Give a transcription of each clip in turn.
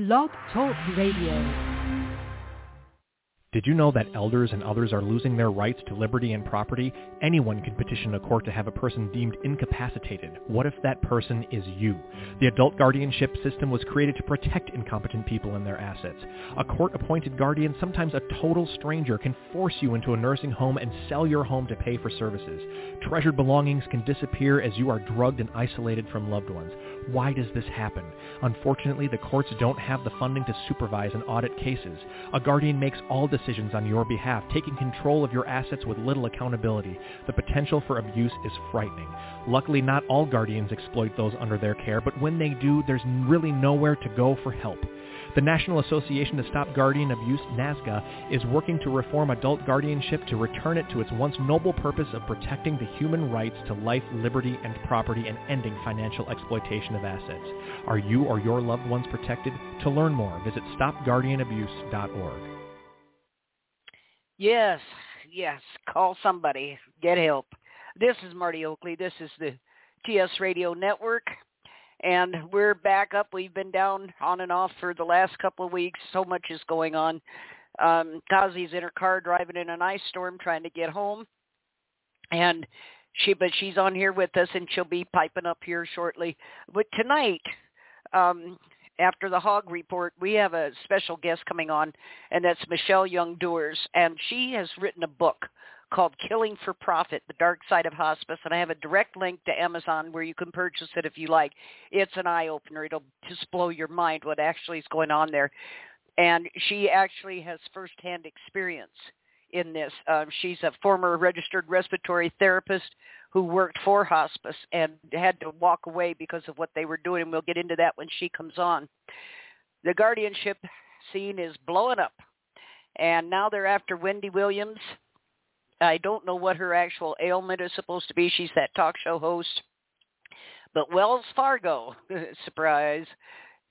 Blog Talk Radio. Did you know that elders and others are losing their rights to liberty and property? Anyone can petition a court to have a person deemed incapacitated. What if that person is you? The adult guardianship system was created to protect incompetent people and their assets. A court-appointed guardian, sometimes a total stranger, can force you into a nursing home and sell your home to pay for services. Treasured belongings can disappear as you are drugged and isolated from loved ones. Why does this happen? Unfortunately, the courts don't have the funding to supervise and audit cases. A guardian makes all on your behalf, taking control of your assets with little accountability. The potential for abuse is frightening. Luckily, not all guardians exploit those under their care, but when they do, there's really nowhere to go for help. The National Association to Stop Guardian Abuse, NASGA, is working to reform adult guardianship to return it to its once noble purpose of protecting the human rights to life, liberty, and property and ending financial exploitation of assets. Are you or your loved ones protected? To learn more, visit stopguardianabuse.org. Yes, yes. Call somebody. Get help. This is Marty Oakley. This is the TS Radio Network. And we're back up. We've been down on and off for the last couple of weeks. So much is going on. Um, Kazi's in her car driving in an ice storm trying to get home. And she, but she's on here with us and she'll be piping up here shortly. But tonight, um, after the hog report, we have a special guest coming on, and that's Michelle Young Doers, and she has written a book called Killing for Profit, The Dark Side of Hospice, and I have a direct link to Amazon where you can purchase it if you like. It's an eye-opener. It'll just blow your mind what actually is going on there. And she actually has firsthand experience in this. Um, she's a former registered respiratory therapist who worked for hospice and had to walk away because of what they were doing. And we'll get into that when she comes on. The guardianship scene is blowing up. And now they're after Wendy Williams. I don't know what her actual ailment is supposed to be. She's that talk show host. But Wells Fargo, surprise,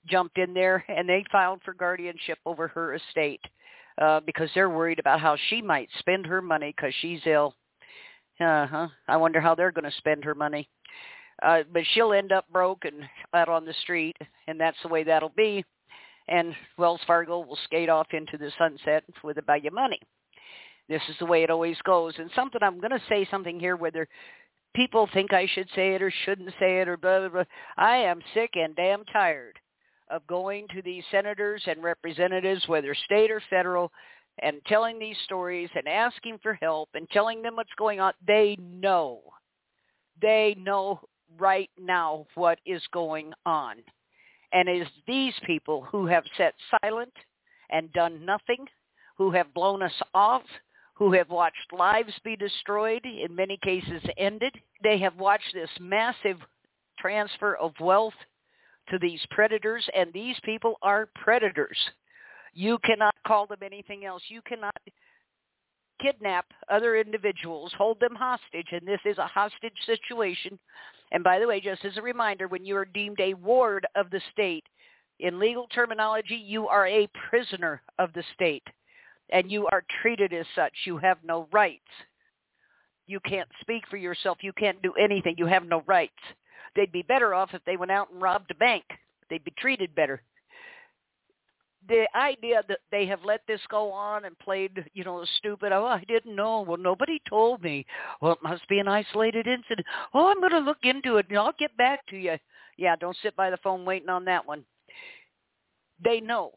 jumped in there and they filed for guardianship over her estate uh, because they're worried about how she might spend her money because she's ill. Uh-huh. I wonder how they're going to spend her money. Uh, but she'll end up broke and out on the street, and that's the way that'll be. And Wells Fargo will skate off into the sunset with a bag of money. This is the way it always goes. And something I'm going to say something here, whether people think I should say it or shouldn't say it or blah, blah, blah. I am sick and damn tired of going to these senators and representatives, whether state or federal, and telling these stories and asking for help and telling them what's going on. They know. They know right now what is going on. And it is these people who have sat silent and done nothing, who have blown us off, who have watched lives be destroyed, in many cases ended. They have watched this massive transfer of wealth to these predators, and these people are predators. You cannot call them anything else. You cannot kidnap other individuals, hold them hostage, and this is a hostage situation. And by the way, just as a reminder, when you are deemed a ward of the state, in legal terminology, you are a prisoner of the state, and you are treated as such. You have no rights. You can't speak for yourself. You can't do anything. You have no rights. They'd be better off if they went out and robbed a bank. They'd be treated better the idea that they have let this go on and played, you know, stupid, oh, I didn't know. Well, nobody told me. Well, it must be an isolated incident. Oh, I'm going to look into it and I'll get back to you. Yeah, don't sit by the phone waiting on that one. They know.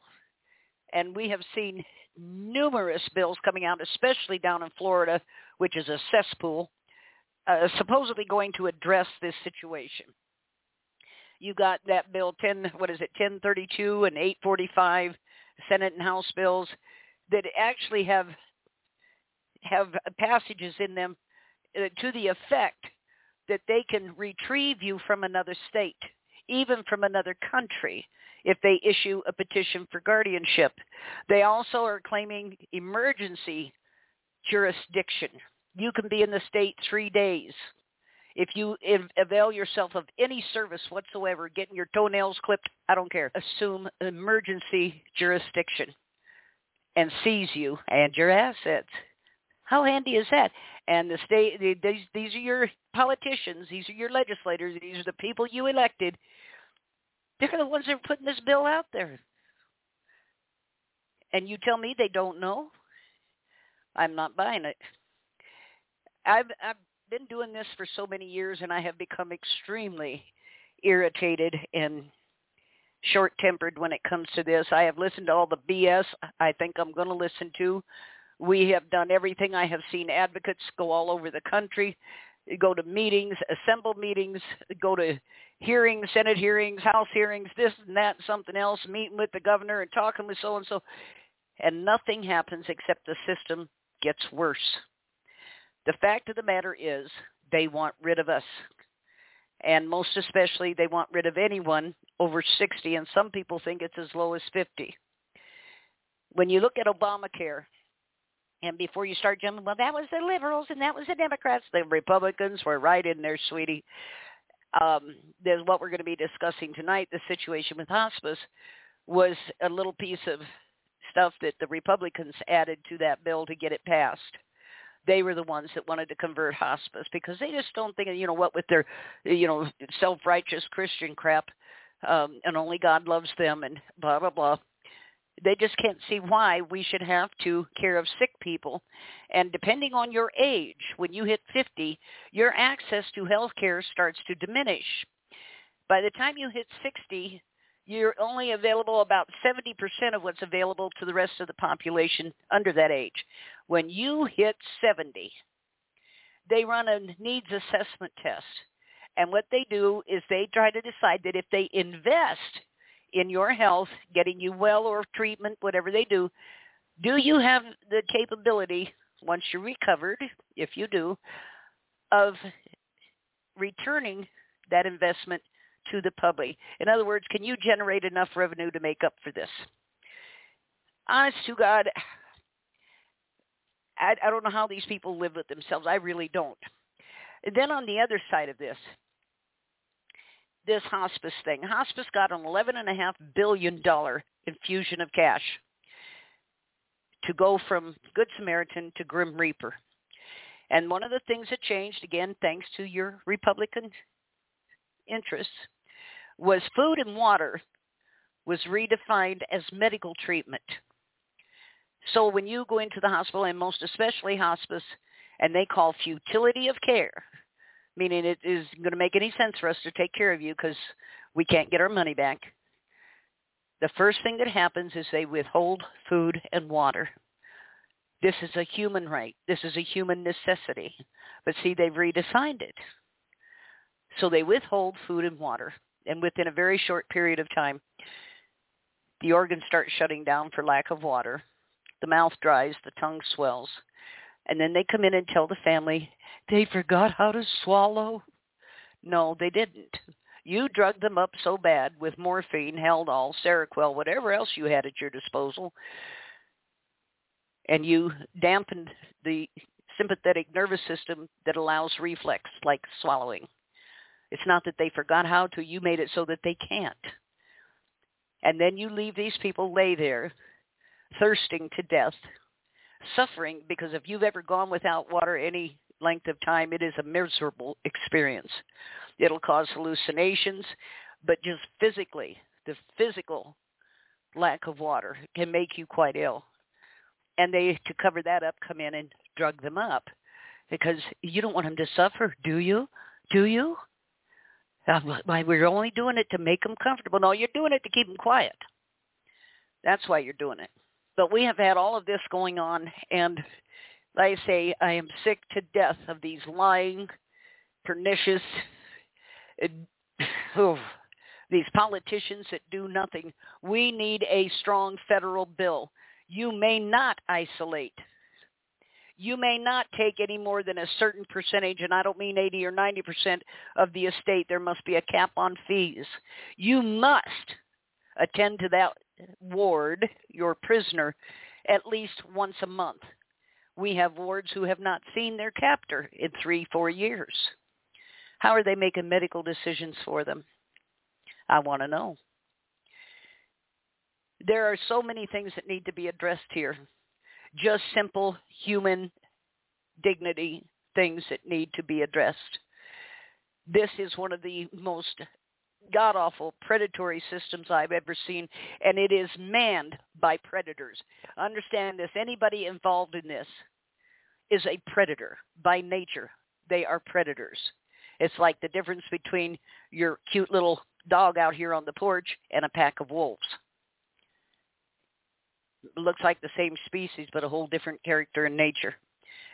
And we have seen numerous bills coming out, especially down in Florida, which is a cesspool, uh, supposedly going to address this situation you got that bill 10 what is it 1032 and 845 Senate and House bills that actually have have passages in them uh, to the effect that they can retrieve you from another state, even from another country, if they issue a petition for guardianship. They also are claiming emergency jurisdiction. You can be in the state three days if you avail yourself of any service whatsoever, getting your toenails clipped, I don't care. Assume emergency jurisdiction and seize you and your assets. How handy is that? And the state, these, these are your politicians, these are your legislators, these are the people you elected. They're the ones that are putting this bill out there. And you tell me they don't know? I'm not buying it. I've I've been doing this for so many years and I have become extremely irritated and short-tempered when it comes to this. I have listened to all the BS I think I'm going to listen to. We have done everything. I have seen advocates go all over the country, go to meetings, assemble meetings, go to hearings, Senate hearings, House hearings, this and that, something else, meeting with the governor and talking with so-and-so. And nothing happens except the system gets worse. The fact of the matter is they want rid of us. And most especially, they want rid of anyone over 60, and some people think it's as low as 50. When you look at Obamacare, and before you start jumping, well, that was the liberals and that was the Democrats. The Republicans were right in there, sweetie. Um, there's what we're going to be discussing tonight. The situation with hospice was a little piece of stuff that the Republicans added to that bill to get it passed. They were the ones that wanted to convert hospice because they just don't think, you know, what with their, you know, self-righteous Christian crap, um, and only God loves them and blah blah blah. They just can't see why we should have to care of sick people. And depending on your age, when you hit 50, your access to health care starts to diminish. By the time you hit 60, you're only available about 70% of what's available to the rest of the population under that age. When you hit 70, they run a needs assessment test. And what they do is they try to decide that if they invest in your health, getting you well or treatment, whatever they do, do you have the capability, once you're recovered, if you do, of returning that investment to the public. In other words, can you generate enough revenue to make up for this? Honest to God, I, I don't know how these people live with themselves. I really don't. And then on the other side of this, this hospice thing. Hospice got an $11.5 billion infusion of cash to go from Good Samaritan to Grim Reaper. And one of the things that changed, again, thanks to your Republican interests, was food and water was redefined as medical treatment. So when you go into the hospital, and most especially hospice, and they call futility of care, meaning it is going to make any sense for us to take care of you because we can't get our money back. The first thing that happens is they withhold food and water. This is a human right. This is a human necessity. But see, they've redesigned it. So they withhold food and water and within a very short period of time, the organs start shutting down for lack of water. The mouth dries, the tongue swells, and then they come in and tell the family they forgot how to swallow. No, they didn't. You drugged them up so bad with morphine, Haldol, Seroquel, whatever else you had at your disposal, and you dampened the sympathetic nervous system that allows reflex like swallowing. It's not that they forgot how to. You made it so that they can't. And then you leave these people lay there thirsting to death, suffering because if you've ever gone without water any length of time, it is a miserable experience. It'll cause hallucinations, but just physically, the physical lack of water can make you quite ill. And they, to cover that up, come in and drug them up because you don't want them to suffer, do you? Do you? We're only doing it to make them comfortable. No, you're doing it to keep them quiet. That's why you're doing it. But we have had all of this going on, and I say I am sick to death of these lying, pernicious, oh, these politicians that do nothing. We need a strong federal bill. You may not isolate you may not take any more than a certain percentage, and I don't mean 80 or 90% of the estate. There must be a cap on fees. You must attend to that ward, your prisoner, at least once a month. We have wards who have not seen their captor in three, four years. How are they making medical decisions for them? I want to know. There are so many things that need to be addressed here just simple human dignity things that need to be addressed. This is one of the most god-awful predatory systems I've ever seen, and it is manned by predators. Understand this. Anybody involved in this is a predator by nature. They are predators. It's like the difference between your cute little dog out here on the porch and a pack of wolves. Looks like the same species, but a whole different character and nature.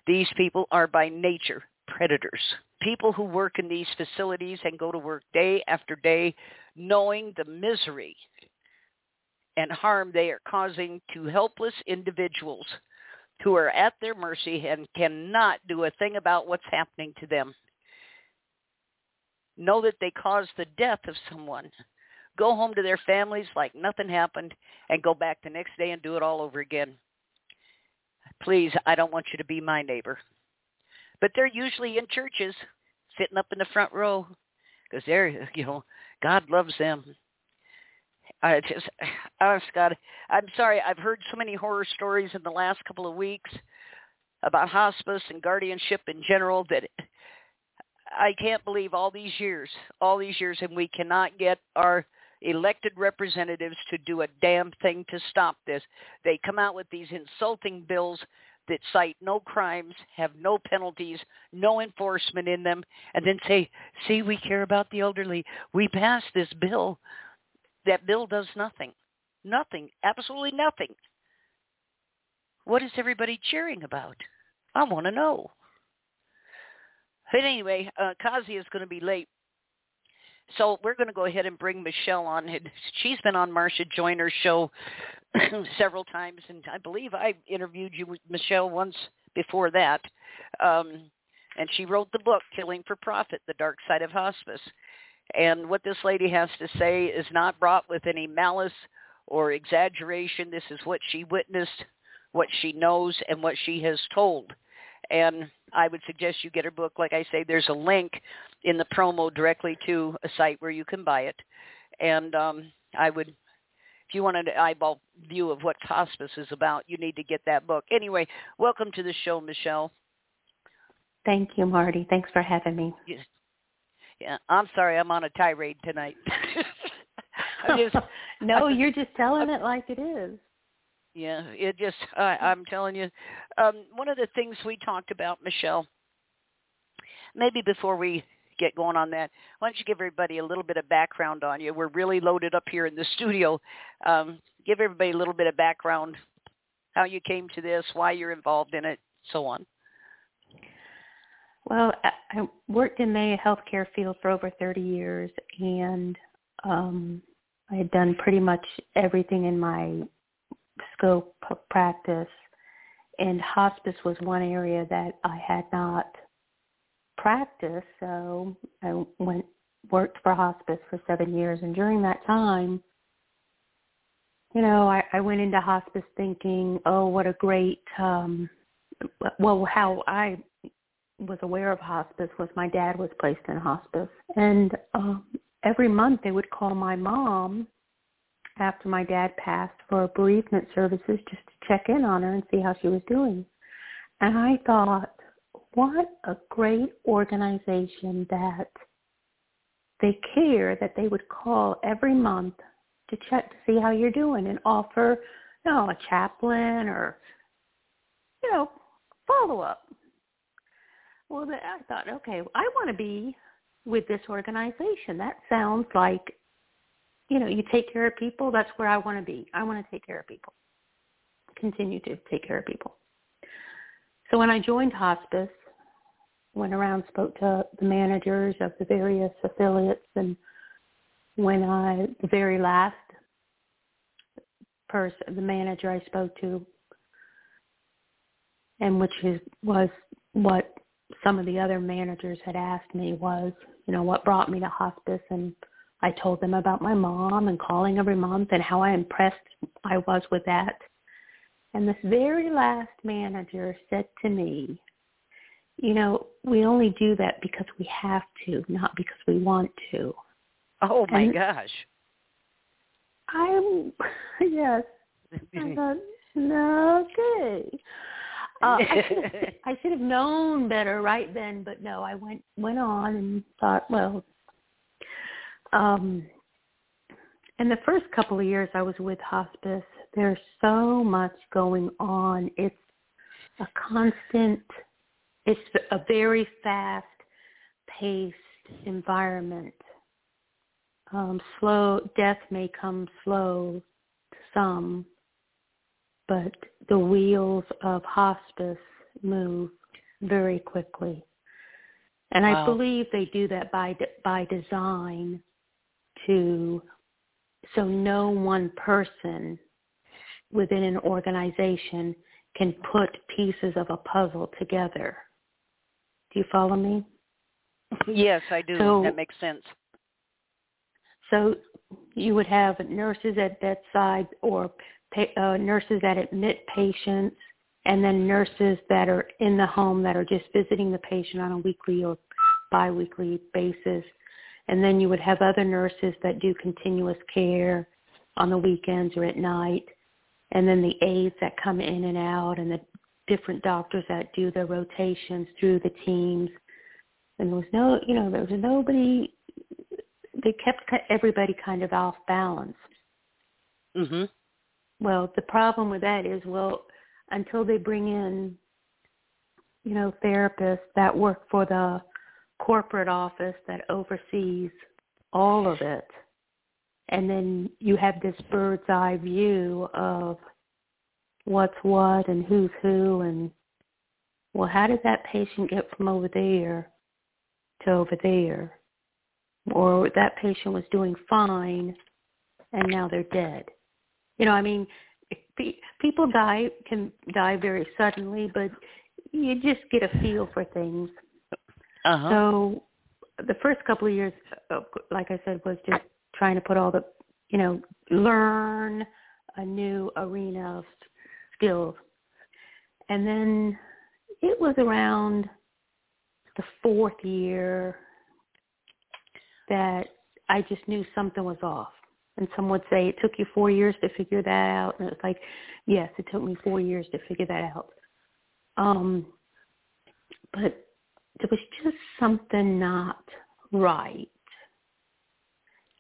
These people are by nature predators. People who work in these facilities and go to work day after day knowing the misery and harm they are causing to helpless individuals who are at their mercy and cannot do a thing about what's happening to them. Know that they caused the death of someone. Go home to their families like nothing happened and go back the next day and do it all over again. Please, I don't want you to be my neighbor. But they're usually in churches, sitting up in the front row, because they're, you know, God loves them. I just, honest God, I'm sorry. I've heard so many horror stories in the last couple of weeks about hospice and guardianship in general that I can't believe all these years, all these years, and we cannot get our elected representatives to do a damn thing to stop this. They come out with these insulting bills that cite no crimes, have no penalties, no enforcement in them, and then say, see, we care about the elderly. We passed this bill. That bill does nothing. Nothing. Absolutely nothing. What is everybody cheering about? I want to know. But anyway, uh, Kazi is going to be late. So we're going to go ahead and bring Michelle on. She's been on Marsha Joiner's show several times, and I believe I interviewed you, Michelle, once before that. Um, and she wrote the book, Killing for Profit, The Dark Side of Hospice. And what this lady has to say is not brought with any malice or exaggeration. This is what she witnessed, what she knows, and what she has told. And I would suggest you get her book. Like I say, there's a link in the promo directly to a site where you can buy it. And um, I would, if you want an eyeball view of what hospice is about, you need to get that book. Anyway, welcome to the show, Michelle. Thank you, Marty. Thanks for having me. Yeah, I'm sorry, I'm on a tirade tonight. just, no, you're just telling it like it is. Yeah, it just, I, I'm telling you, um, one of the things we talked about, Michelle, maybe before we get going on that, why don't you give everybody a little bit of background on you? We're really loaded up here in the studio. Um, give everybody a little bit of background, how you came to this, why you're involved in it, so on. Well, I worked in the healthcare field for over 30 years, and um, I had done pretty much everything in my scope of practice. And hospice was one area that I had not practiced, so I went worked for hospice for seven years. And during that time, you know, I, I went into hospice thinking, oh, what a great, um, well, how I was aware of hospice was my dad was placed in hospice, and um, every month they would call my mom after my dad passed for bereavement services just to check in on her and see how she was doing. And I thought, what a great organization that they care that they would call every month to check to see how you're doing and offer, you know, a chaplain or, you know, follow up. Well, I thought, okay, I want to be with this organization. That sounds like you know, you take care of people, that's where I want to be. I want to take care of people. Continue to take care of people. So when I joined hospice, went around, spoke to the managers of the various affiliates, and when I, the very last person, the manager I spoke to, and which is, was what some of the other managers had asked me was, you know, what brought me to hospice and I told them about my mom and calling every month and how I impressed I was with that. And this very last manager said to me, you know, we only do that because we have to, not because we want to. Oh my and gosh. I'm yes. I thought, no, okay. Uh, I, should have, I should have known better right then, but no, I went went on and thought, well, um, in the first couple of years I was with hospice, there's so much going on. It's a constant, it's a very fast paced environment. Um, slow, death may come slow to some, but the wheels of hospice move very quickly. And wow. I believe they do that by by design to so no one person within an organization can put pieces of a puzzle together. Do you follow me? Yes, I do. So, that makes sense. So you would have nurses at bedside or uh, nurses that admit patients and then nurses that are in the home that are just visiting the patient on a weekly or biweekly basis. And then you would have other nurses that do continuous care on the weekends or at night. And then the aides that come in and out and the different doctors that do their rotations through the teams. And there was no, you know, there was nobody, they kept everybody kind of off balance. Mhm. Well, the problem with that is, well, until they bring in, you know, therapists that work for the corporate office that oversees all of it. And then you have this bird's eye view of what's what and who's who and well, how did that patient get from over there to over there? Or that patient was doing fine and now they're dead. You know, I mean, people die can die very suddenly, but you just get a feel for things. Uh-huh. So the first couple of years, like I said, was just trying to put all the, you know, learn a new arena of skills. And then it was around the fourth year that I just knew something was off. And some would say it took you four years to figure that out. And it's like, yes, it took me four years to figure that out. Um, but there was just something not right.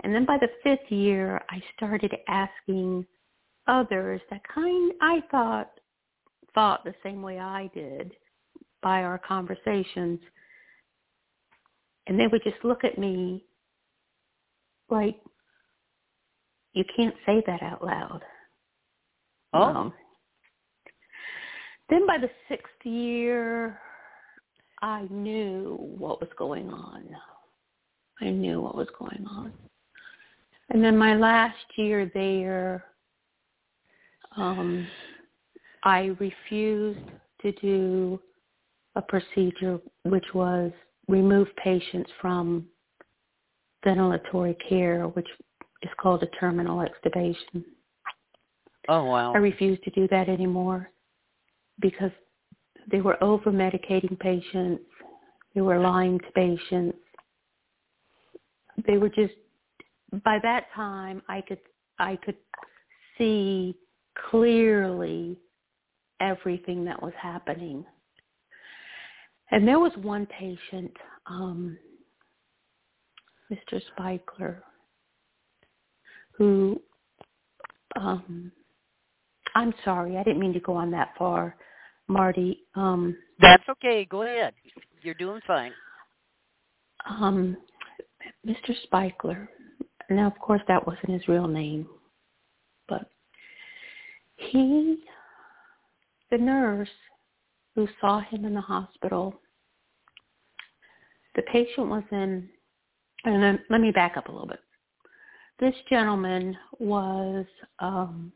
And then by the fifth year, I started asking others that kind I thought thought the same way I did by our conversations. And they would just look at me like, you can't say that out loud. Oh. Um, then by the sixth year, I knew what was going on. I knew what was going on. And then my last year there, um, I refused to do a procedure which was remove patients from ventilatory care, which is called a terminal extubation. Oh wow! I refused to do that anymore because they were over medicating patients. They were lying to patients. They were just by that time I could I could see clearly everything that was happening. And there was one patient, um, Mr. Spikler, who um I'm sorry, I didn't mean to go on that far, Marty. Um That's okay. Go ahead. You're doing fine. Um Mr. Spikler. Now of course that wasn't his real name. But he the nurse who saw him in the hospital the patient was in and then let me back up a little bit this gentleman was um,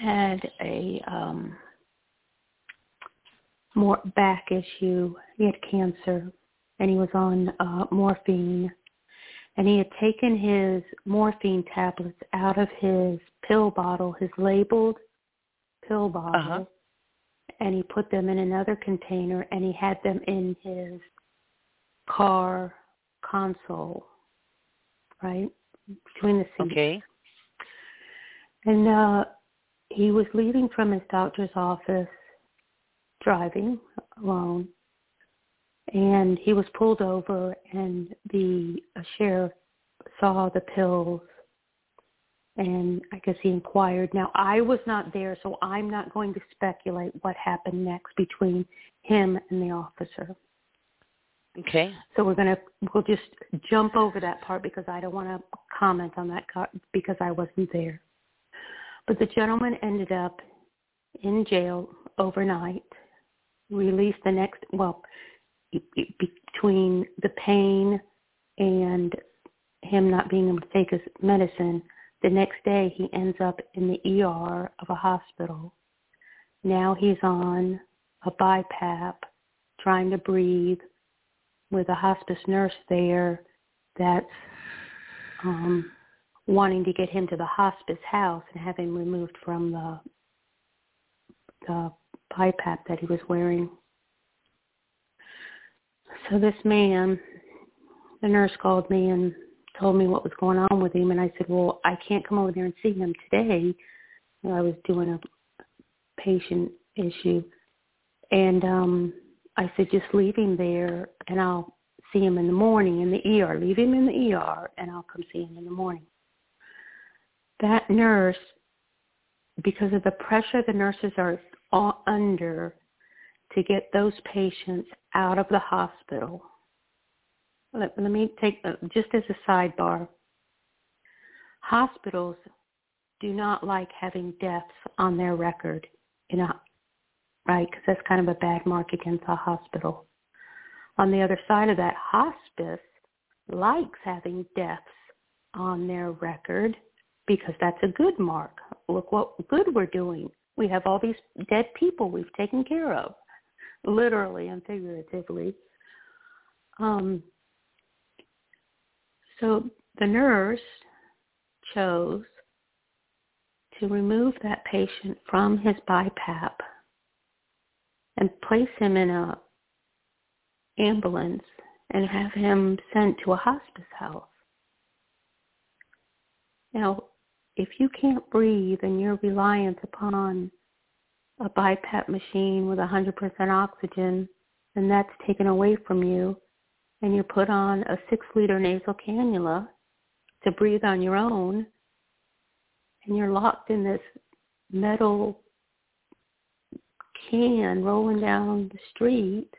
had a um, more back issue. He had cancer, and he was on uh, morphine. And he had taken his morphine tablets out of his pill bottle, his labeled pill bottle, uh-huh. and he put them in another container, and he had them in his car console right? Between the seats. Okay. And uh he was leaving from his doctor's office driving alone and he was pulled over and the sheriff saw the pills and I guess he inquired. Now I was not there, so I'm not going to speculate what happened next between him and the officer. Okay. So we're gonna we'll just jump over that part because I don't want to comment on that because I wasn't there. But the gentleman ended up in jail overnight, released the next well between the pain and him not being able to take his medicine, the next day he ends up in the ER of a hospital. Now he's on a BiPAP, trying to breathe with a hospice nurse there that's um, wanting to get him to the hospice house and have him removed from the the BiPAP that he was wearing. So this man, the nurse called me and told me what was going on with him, and I said, "Well, I can't come over there and see him today." I was doing a patient issue, and um I said, "Just leave him there, and I'll see him in the morning in the ER. Leave him in the ER, and I'll come see him in the morning." That nurse, because of the pressure the nurses are under to get those patients out of the hospital. Let, let me take, uh, just as a sidebar, hospitals do not like having deaths on their record, you know, right? Because that's kind of a bad mark against a hospital. On the other side of that, hospice likes having deaths on their record because that's a good mark. Look what good we're doing. We have all these dead people we've taken care of, literally and figuratively. Um, so the nurse chose to remove that patient from his BiPAP and place him in a ambulance and have him sent to a hospice house. Now, if you can't breathe and you're reliant upon a BiPAP machine with 100% oxygen, and that's taken away from you, and you're put on a six-liter nasal cannula to breathe on your own, and you're locked in this metal can rolling down the street,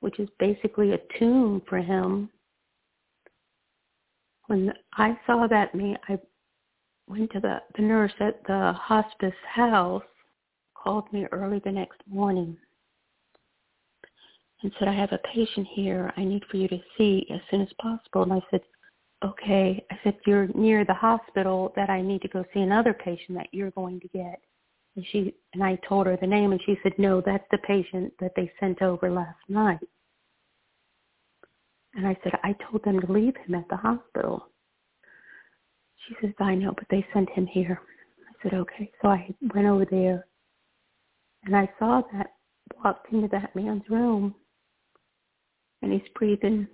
which is basically a tomb for him. When I saw that me, I went to the, the nurse at the hospice house, called me early the next morning and said, I have a patient here I need for you to see as soon as possible. And I said, okay. I said, you're near the hospital that I need to go see another patient that you're going to get. And she and I told her the name and she said, no, that's the patient that they sent over last night. And I said, I told them to leave him at the hospital. She says, I know, but they sent him here. I said, okay. So I went over there and I saw that, walked into that man's room and he's breathing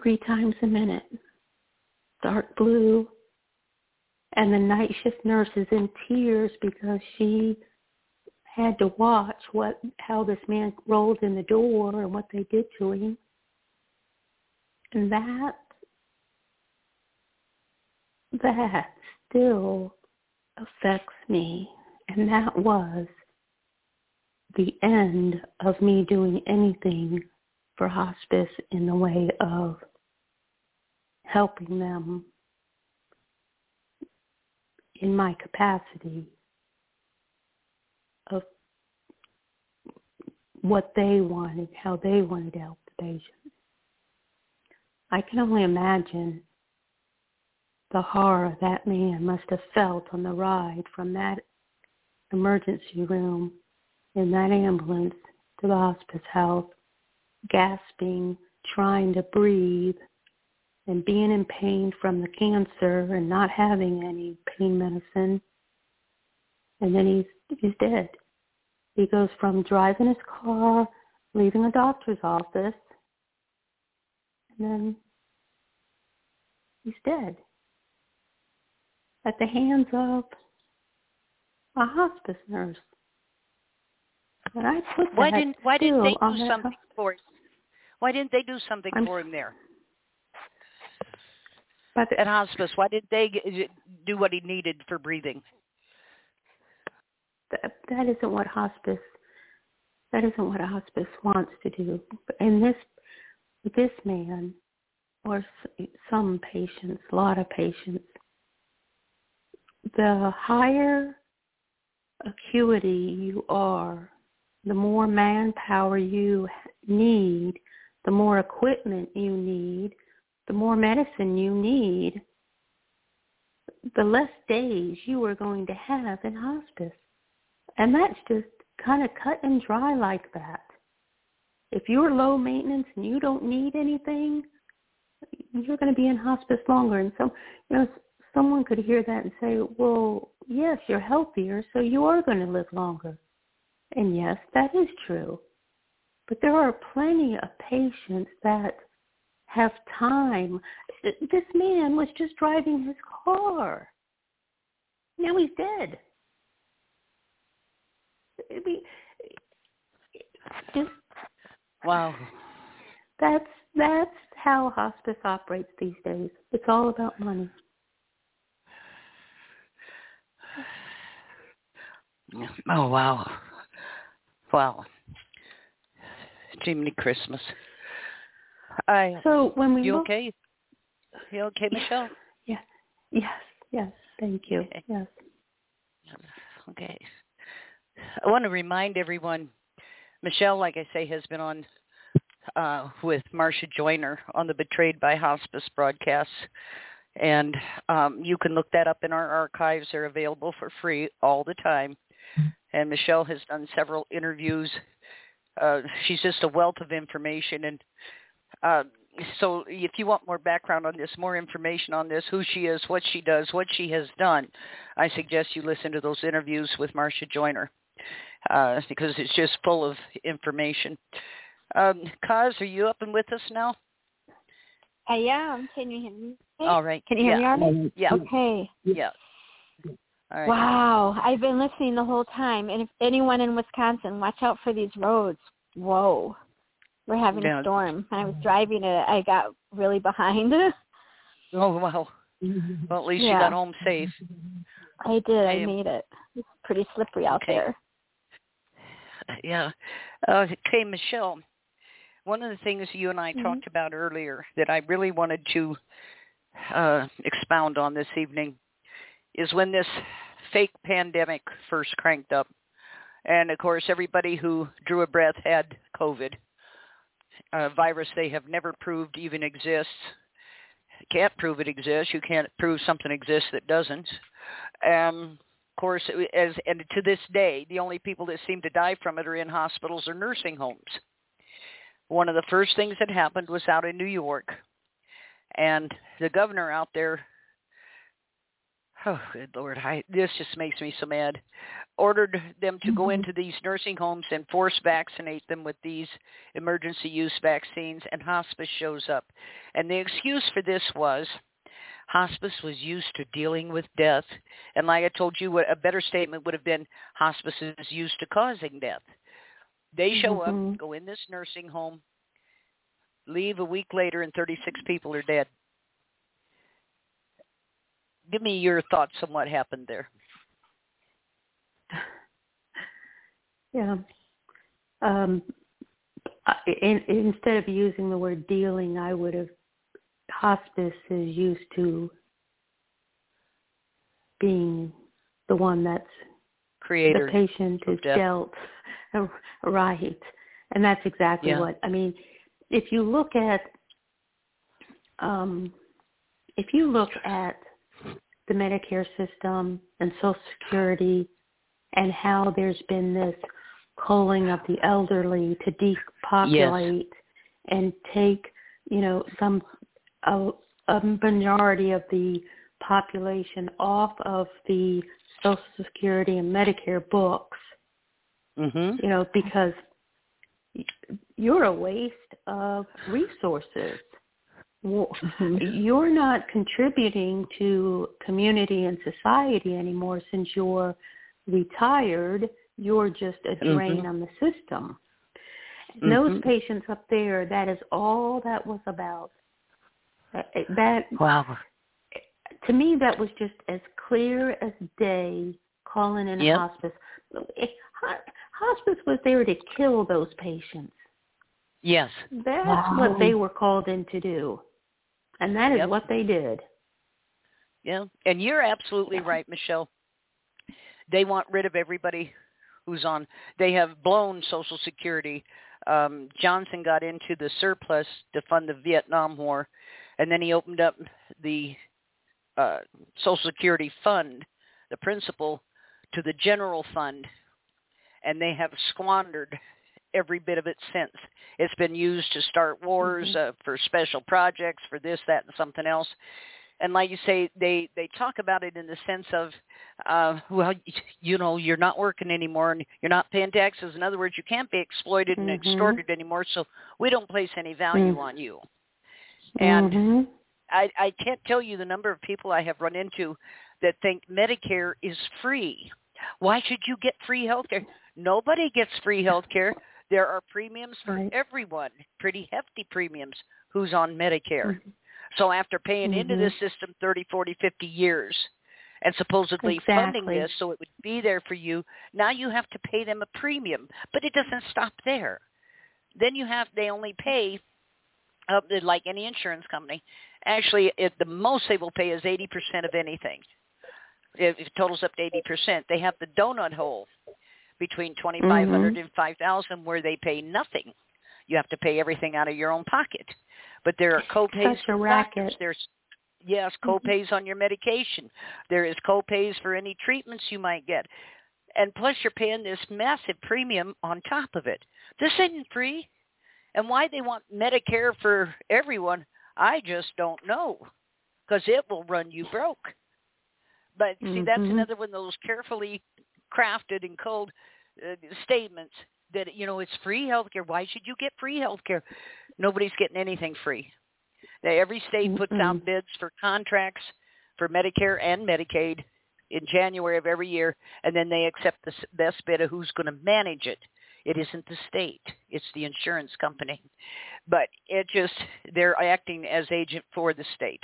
three times a minute. Dark blue. And the night shift nurse is in tears because she had to watch what how this man rolled in the door and what they did to him. And that that still affects me. And that was the end of me doing anything for hospice in the way of helping them in my capacity of what they wanted, how they wanted to help the patient. I can only imagine the horror that man must have felt on the ride from that emergency room in that ambulance to the hospice house, gasping, trying to breathe, and being in pain from the cancer and not having any pain medicine. And then he's he's dead. He goes from driving his car, leaving a doctor's office, and then he's dead at the hands of a hospice nurse. And I put why didn't why didn't they do something for Why didn't they do something I'm, for him there? But at hospice, why didn't they do what he needed for breathing? That, that isn't what hospice. That isn't what a hospice wants to do. And this, this man, or some patients, a lot of patients, the higher acuity you are, the more manpower you need, the more equipment you need, the more medicine you need, the less days you are going to have in hospice. And that's just kind of cut and dry like that. If you're low maintenance and you don't need anything, you're going to be in hospice longer. And so, you know, someone could hear that and say, well, yes, you're healthier, so you are going to live longer. And yes, that is true. But there are plenty of patients that have time. This man was just driving his car. Now he's dead. I mean, just wow. That's that's how hospice operates these days. It's all about money. Oh wow. Wow. Jiminy Christmas. I So when we You look, okay? You okay, Michelle? Yes. Yes. Yes. Thank you. Okay. Yes. Okay. I want to remind everyone, Michelle, like I say, has been on uh, with Marsha Joiner on the Betrayed by Hospice broadcasts. And um, you can look that up in our archives. They're available for free all the time. And Michelle has done several interviews. Uh, she's just a wealth of information. And uh, so if you want more background on this, more information on this, who she is, what she does, what she has done, I suggest you listen to those interviews with Marsha Joiner uh, because it's just full of information. Um, Kaz, are you up and with us now? I am. Can you hear me? All right. Can you hear yeah. me already? Yeah. Okay. Yeah. Right. Wow. I've been listening the whole time. And if anyone in Wisconsin, watch out for these roads. Whoa. We're having Yeah. a storm. I was driving it, I got really behind. Oh well. Well, at least you got home safe. I did. I I made it. It's pretty slippery out Okay. there. Yeah. Uh, okay, Michelle. One of the things you and I Mhm. talked about earlier that I really wanted to uh, expound on this evening is when this fake pandemic first cranked up. And of course, everybody who drew a breath had COVID, a virus they have never proved even exists. Can't prove it exists. You can't prove something exists that doesn't. Um, of course, as and to this day, the only people that seem to die from it are in hospitals or nursing homes. One of the first things that happened was out in New York, and the governor out there. Oh, good lord! I, this just makes me so mad. Ordered them to go into these nursing homes and force vaccinate them with these emergency use vaccines, and hospice shows up. And the excuse for this was hospice was used to dealing with death. And like I told you, a better statement would have been hospice is used to causing death. They show Mhm. up, go in this nursing home, leave a week later, and 36 people are dead. Give me your thoughts on what happened there. Yeah. Um, in, instead of using the word dealing, I would have hospice is used to being the one that's Creator. the patient is death. dealt right, and that's exactly Yeah. what I mean. If you look at, um, if you look at the Medicare system and Social Security, and how there's been this culling of the elderly to depopulate and take, you know, some a, a majority of the population off of the Social Security and Medicare books, Mhm. you know, because you're a waste of resources. Well, You're not contributing to community and society anymore since you're retired. You're just a drain Mhm. on the system. mm-hmm. those patients up there, that is all that was about. That wow. To me, that was just as clear as day. Calling in yep. hospice. Hospice was there to kill those patients. Yes. That's wow. what they were called in to do. And that is yep. what they did. Yeah. And you're absolutely right, Michelle. They want rid of everybody who's on. They have blown Social Security. Um, Johnson got into the surplus to fund the Vietnam War, and then he opened up the uh, Social Security fund, the principal, to the general fund, and they have squandered every bit of it since. It's been used to start wars mm-hmm. uh, for special projects, for this, that, and something else. And like you say, they they talk about it in the sense of, uh, well, you know, you're not working anymore and you're not paying taxes. In other words, you can't be exploited and mm-hmm. extorted anymore. So we don't place any value mm-hmm. on you. And mm-hmm. I I can't tell you the number of people I have run into that think Medicare is free. Why should you get free health care? Nobody gets free health care. There are premiums for right. everyone, pretty hefty premiums, who's on Medicare. Mm-hmm. So after paying mm-hmm. into this system 30, 40, 50 years and supposedly exactly. funding this so it would be there for you, now you have to pay them a premium. But it doesn't stop there. Then you have, they only pay, uh, like any insurance company, actually it, the most they will pay is 80% of anything. It, it totals up to 80%. They have the donut hole between 2500 mm-hmm. and 5000 where they pay nothing. You have to pay everything out of your own pocket. But there are copays a racket. There's yes, copays mm-hmm. on your medication. There is copays for any treatments you might get. And plus you're paying this massive premium on top of it. This isn't free. And why they want Medicare for everyone, I just don't know. Because it will run you broke. But see, mm-hmm. that's another one of those carefully crafted and code uh, statements that you know it's free health care. Why should you get free health care? Nobody's getting anything free. They, every state puts mm out bids for contracts for Medicare and Medicaid in January of every year, and then they accept the best bid of who's going to manage it. It isn't the state; it's the insurance company. But it just they're acting as agent for the state.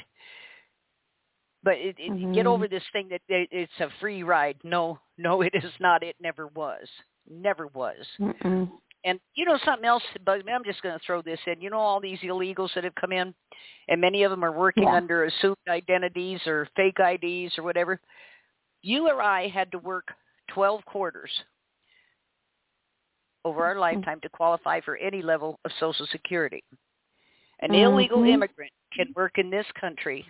But it, it, mm-hmm. get over this thing that it, it's a free ride. No, no, it is not. It never was. Never was. Mm-mm. And you know something else that bugs me? I'm just going to throw this in. You know all these illegals that have come in, and many of them are working yeah. under assumed identities or fake IDs or whatever. You or I had to work 12 quarters over our mm-hmm. lifetime to qualify for any level of Social Security. An mm-hmm. illegal immigrant can work in this country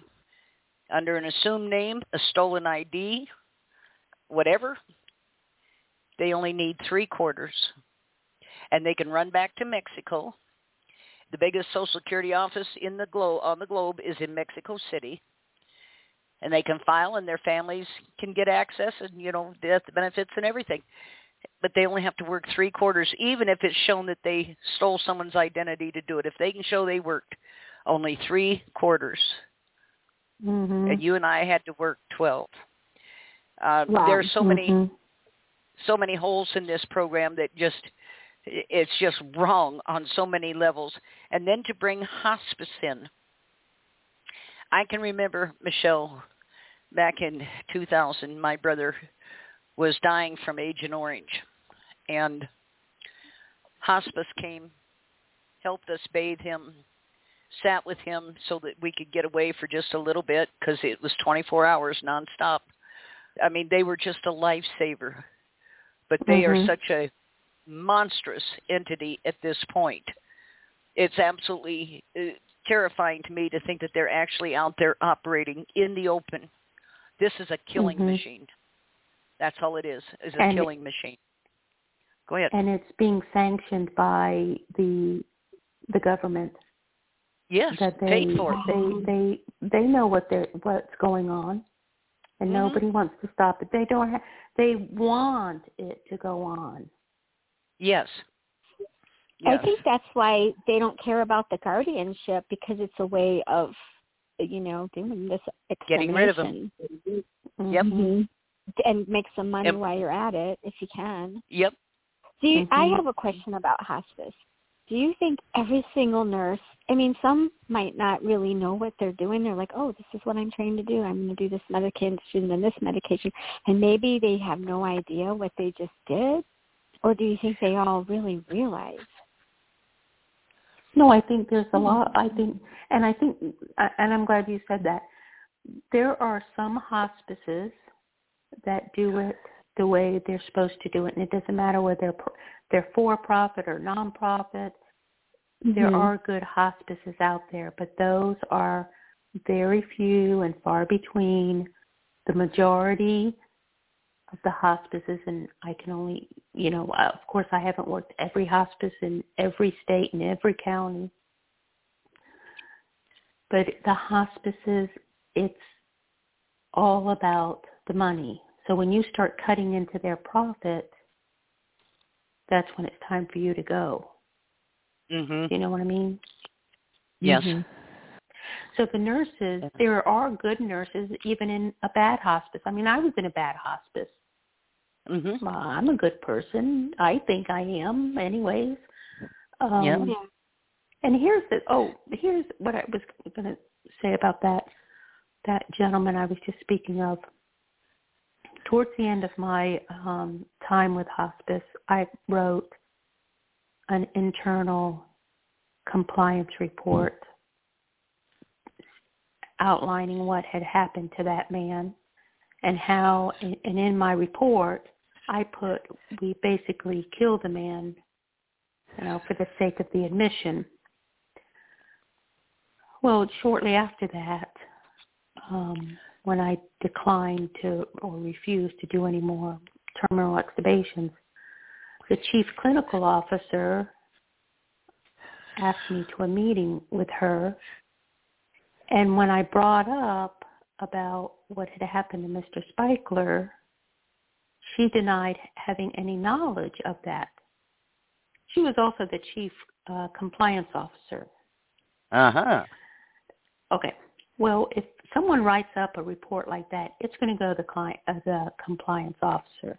under an assumed name, a stolen ID, whatever, they only need three quarters. And they can run back to Mexico. The biggest Social Security office in the globe on the globe is in Mexico City. And they can file and their families can get access and, you know, death benefits and everything. But they only have to work three quarters, even if it's shown that they stole someone's identity to do it. If they can show they worked only three quarters, mm-hmm. and you and I had to work 12. Uh, wow. There are so many, mm-hmm. so many holes in this program that just it's just wrong on so many levels. And then to bring hospice in, I can remember Michelle back in 2000. My brother was dying from Agent Orange, and hospice came, helped us bathe him, sat with him so that we could get away for just a little bit because it was 24 hours nonstop. I mean, they were just a lifesaver, but they mm-hmm. are such a monstrous entity at this point. It's absolutely uh, terrifying to me to think that they're actually out there operating in the open. This is a killing mm-hmm. machine. That's all it is, is a and killing machine. Go ahead. And it's being sanctioned by the the government. Yes, that they paid for. they they they know what they're what's going on, and mm-hmm. nobody wants to stop it. They don't. have. they want it to go on. Yes. yes. I think that's why they don't care about the guardianship because it's a way of, you know, doing this Getting rid of them. Mm-hmm. Yep. Mm-hmm. And make some money yep. while you're at it if you can. Yep. Do you, mm-hmm. I have a question about hospice. Do you think every single nurse I mean, some might not really know what they're doing. They're like, oh, this is what I'm trained to do. I'm going to do this medication and this medication. And maybe they have no idea what they just did. Or do you think they all really realize? No, I think there's a hmm. lot. I think, and I think, uh, and I'm glad you said that. There are some hospices that do it the way they're supposed to do it, and it doesn't matter whether they're they're for profit or nonprofit Mm-hmm. There are good hospices out there, but those are very few and far between. The majority of the hospices, and I can only, you know, of course I haven't worked every hospice in every state and every county, but the hospices, it's all about the money. So when you start cutting into their profit, that's when it's time for you to go. Mm-hmm. You know what I mean? Yes. Mm-hmm. So the nurses, there are good nurses even in a bad hospice. I mean, I was in a bad hospice. Mm-hmm. Uh, I'm a good person. I think I am, anyways. Um, yeah. And here's the oh, here's what I was going to say about that that gentleman I was just speaking of. Towards the end of my um, time with hospice, I wrote an internal compliance report outlining what had happened to that man and how and in my report I put we basically killed the man you know for the sake of the admission. Well shortly after that um when I declined to or refused to do any more terminal extubations the chief clinical officer asked me to a meeting with her. And when I brought up about what had happened to Mr. Spikler, she denied having any knowledge of that. She was also the chief uh, compliance officer. Uh-huh. Okay. Well, if someone writes up a report like that, it's going to go to the client, uh, the compliance officer.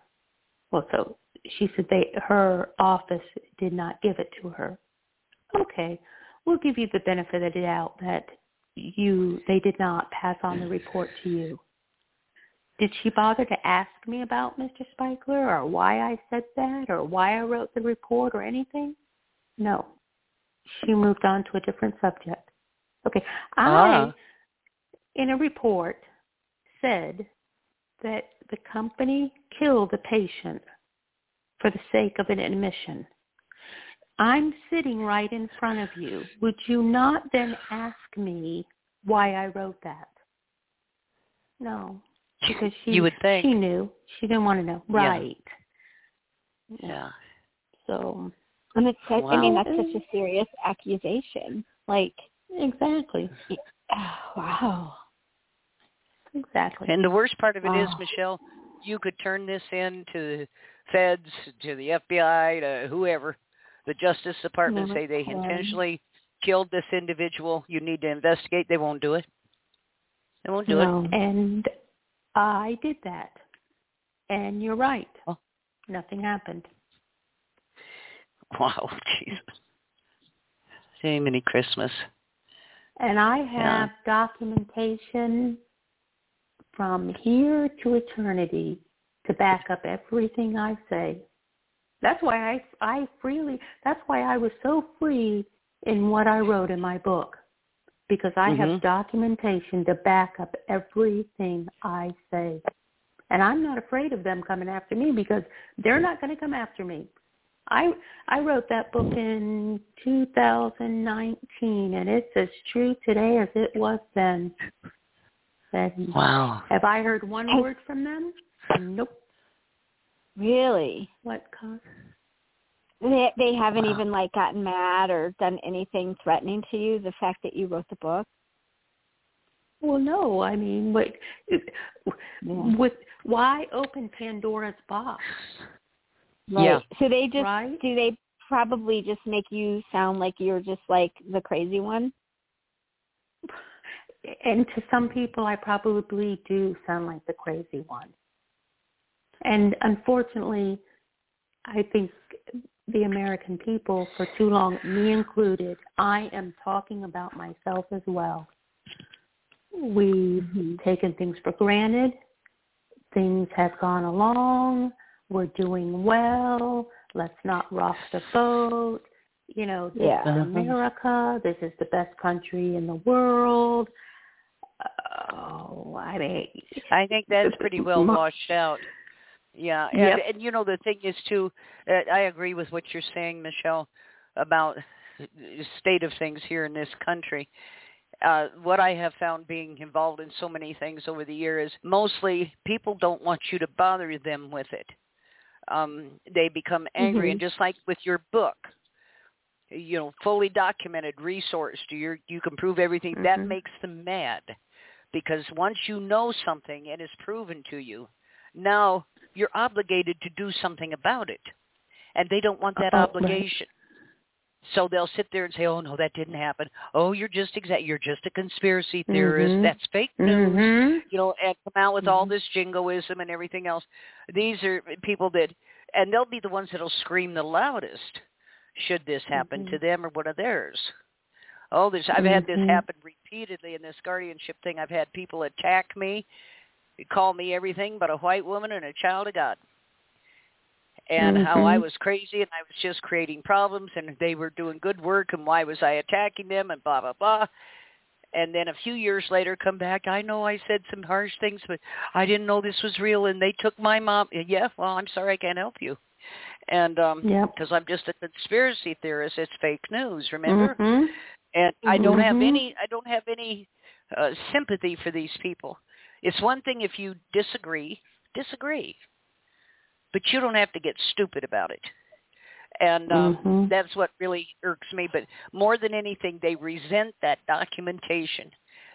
Well, so she said they her office did not give it to her. Okay, we'll give you the benefit of the doubt that you they did not pass on the report to you. Did she bother to ask me about Mr. Spikler or why I said that or why I wrote the report or anything? No. She moved on to a different subject. Okay. I, ah. in a report, said that the company killed the patient for the sake of an admission. I'm sitting right in front of you. Would you not then ask me why I wrote that? No, because she you would think she knew. She didn't want to know. Right. Yeah. yeah. So. And it's wow. I mean that's such a serious accusation. Like exactly. Oh, wow. Exactly. And the worst part of it oh. is, Michelle, you could turn this in to feds, to the FBI, to whoever, the Justice Department say they intentionally killed this individual. You need to investigate. They won't do it. They won't do no. it. And I did that. And you're right. Oh. Nothing happened. Wow, Jesus. Same many Christmas. And I have yeah. documentation from here to eternity to back up everything I say. That's why I I freely that's why I was so free in what I wrote in my book because I mm-hmm. have documentation to back up everything I say. And I'm not afraid of them coming after me because they're not going to come after me. I I wrote that book in 2019 and it's as true today as it was then. And wow. Have I heard one word from them? Nope. Really? What cause? They they haven't wow. even like gotten mad or done anything threatening to you. The fact that you wrote the book. Well, no. I mean, what? Yeah. With why open Pandora's box? Right. Yeah. So they just right? do they probably just make you sound like you're just like the crazy one? And to some people, I probably do sound like the crazy one. And unfortunately, I think the American people for too long, me included. I am talking about myself as well. We've mm-hmm. taken things for granted. Things have gone along. We're doing well. Let's not rock the boat. You know, this yeah. is uh-huh. America. This is the best country in the world. Oh, I mean, I think that's pretty well washed out. Yeah, and, yep. and you know the thing is too. Uh, I agree with what you're saying, Michelle, about the state of things here in this country. Uh, what I have found being involved in so many things over the years, is mostly people don't want you to bother them with it. Um, they become angry, mm-hmm. and just like with your book, you know, fully documented, resourced, you you can prove everything. Mm-hmm. That makes them mad because once you know something and it's proven to you, now you're obligated to do something about it. And they don't want that oh, obligation. Right. So they'll sit there and say, "Oh no, that didn't happen. Oh, you're just exact. You're just a conspiracy theorist. Mm-hmm. That's fake news." Mm-hmm. You know, and come out with mm-hmm. all this jingoism and everything else. These are people that, and they'll be the ones that'll scream the loudest should this happen to mm-hmm. them or one of theirs. Oh, there's I've had this mm-hmm. happen repeatedly in this guardianship thing. I've had people attack me call me everything but a white woman and a child of God. And mm-hmm. how I was crazy and I was just creating problems and they were doing good work and why was I attacking them and blah, blah, blah. And then a few years later come back, I know I said some harsh things, but I didn't know this was real and they took my mom. Yeah, well, I'm sorry I can't help you. And um yep. cuz I'm just a conspiracy theorist, it's fake news, remember? Mm-hmm. And I don't have mm-hmm. any I don't have any uh, sympathy for these people. It's one thing if you disagree, disagree. But you don't have to get stupid about it. And um, mm-hmm. that's what really irks me. But more than anything, they resent that documentation.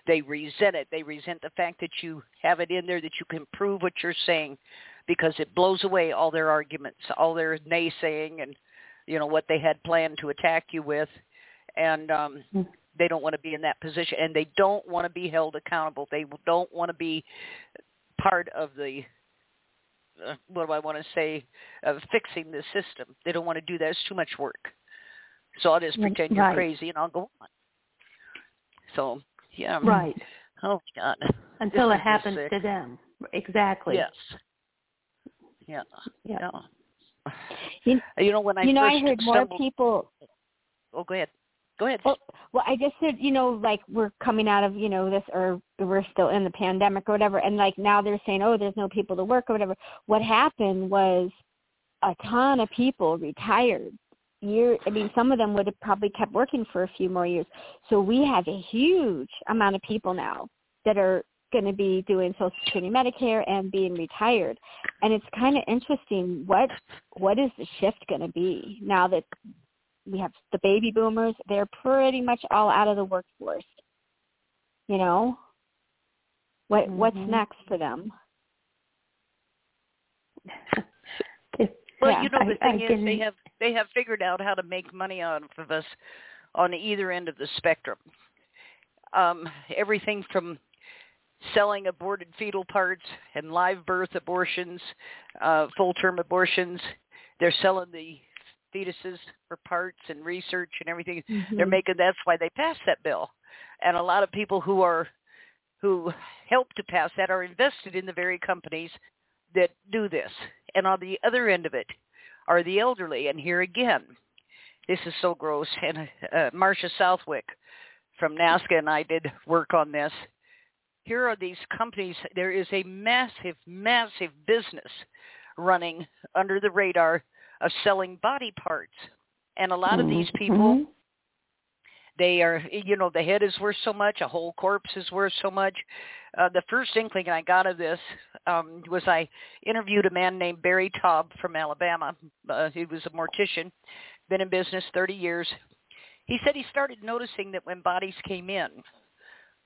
They resent it. They resent the fact that you have it in there that you can prove what you're saying because it blows away all their arguments, all their naysaying and, you know, what they had planned to attack you with. And um, mm they don't want to be in that position and they don't want to be held accountable. They don't want to be part of the uh, what do I want to say of fixing the system. They don't want to do that. It's too much work. So I'll just pretend you're crazy and I'll go on. So yeah. Right. Oh God. Until it happens sick. to them. Exactly. Yes. Yeah. Yeah. yeah. You, you know when I you know I heard more people. Oh, go ahead. Go ahead. Well, well, I just said, you know, like we're coming out of, you know, this or we're still in the pandemic or whatever, and like now they're saying, oh, there's no people to work or whatever. What happened was a ton of people retired. Year, I mean, some of them would have probably kept working for a few more years. So we have a huge amount of people now that are going to be doing Social Security, Medicare, and being retired. And it's kind of interesting. What what is the shift going to be now that we have the baby boomers. They're pretty much all out of the workforce. You know, what mm-hmm. what's next for them? well, yeah, you know the I, thing I is can... they have they have figured out how to make money out of us on either end of the spectrum. Um, everything from selling aborted fetal parts and live birth abortions, uh, full term abortions. They're selling the fetuses for parts and research and everything. Mm-hmm. They're making that's why they passed that bill. And a lot of people who are who help to pass that are invested in the very companies that do this. And on the other end of it are the elderly. And here again, this is so gross. And uh, Marcia Southwick from NAASCA and I did work on this. Here are these companies. There is a massive, massive business running under the radar of selling body parts. And a lot mm-hmm. of these mm-hmm. people, they are, you know, the head is worth so much, a whole corpse is worth so much. Uh, the first inkling I got of this um, was I interviewed a man named Barry Taub from Alabama. Uh, he was a mortician, been in business 30 years. He said he started noticing that when bodies came in,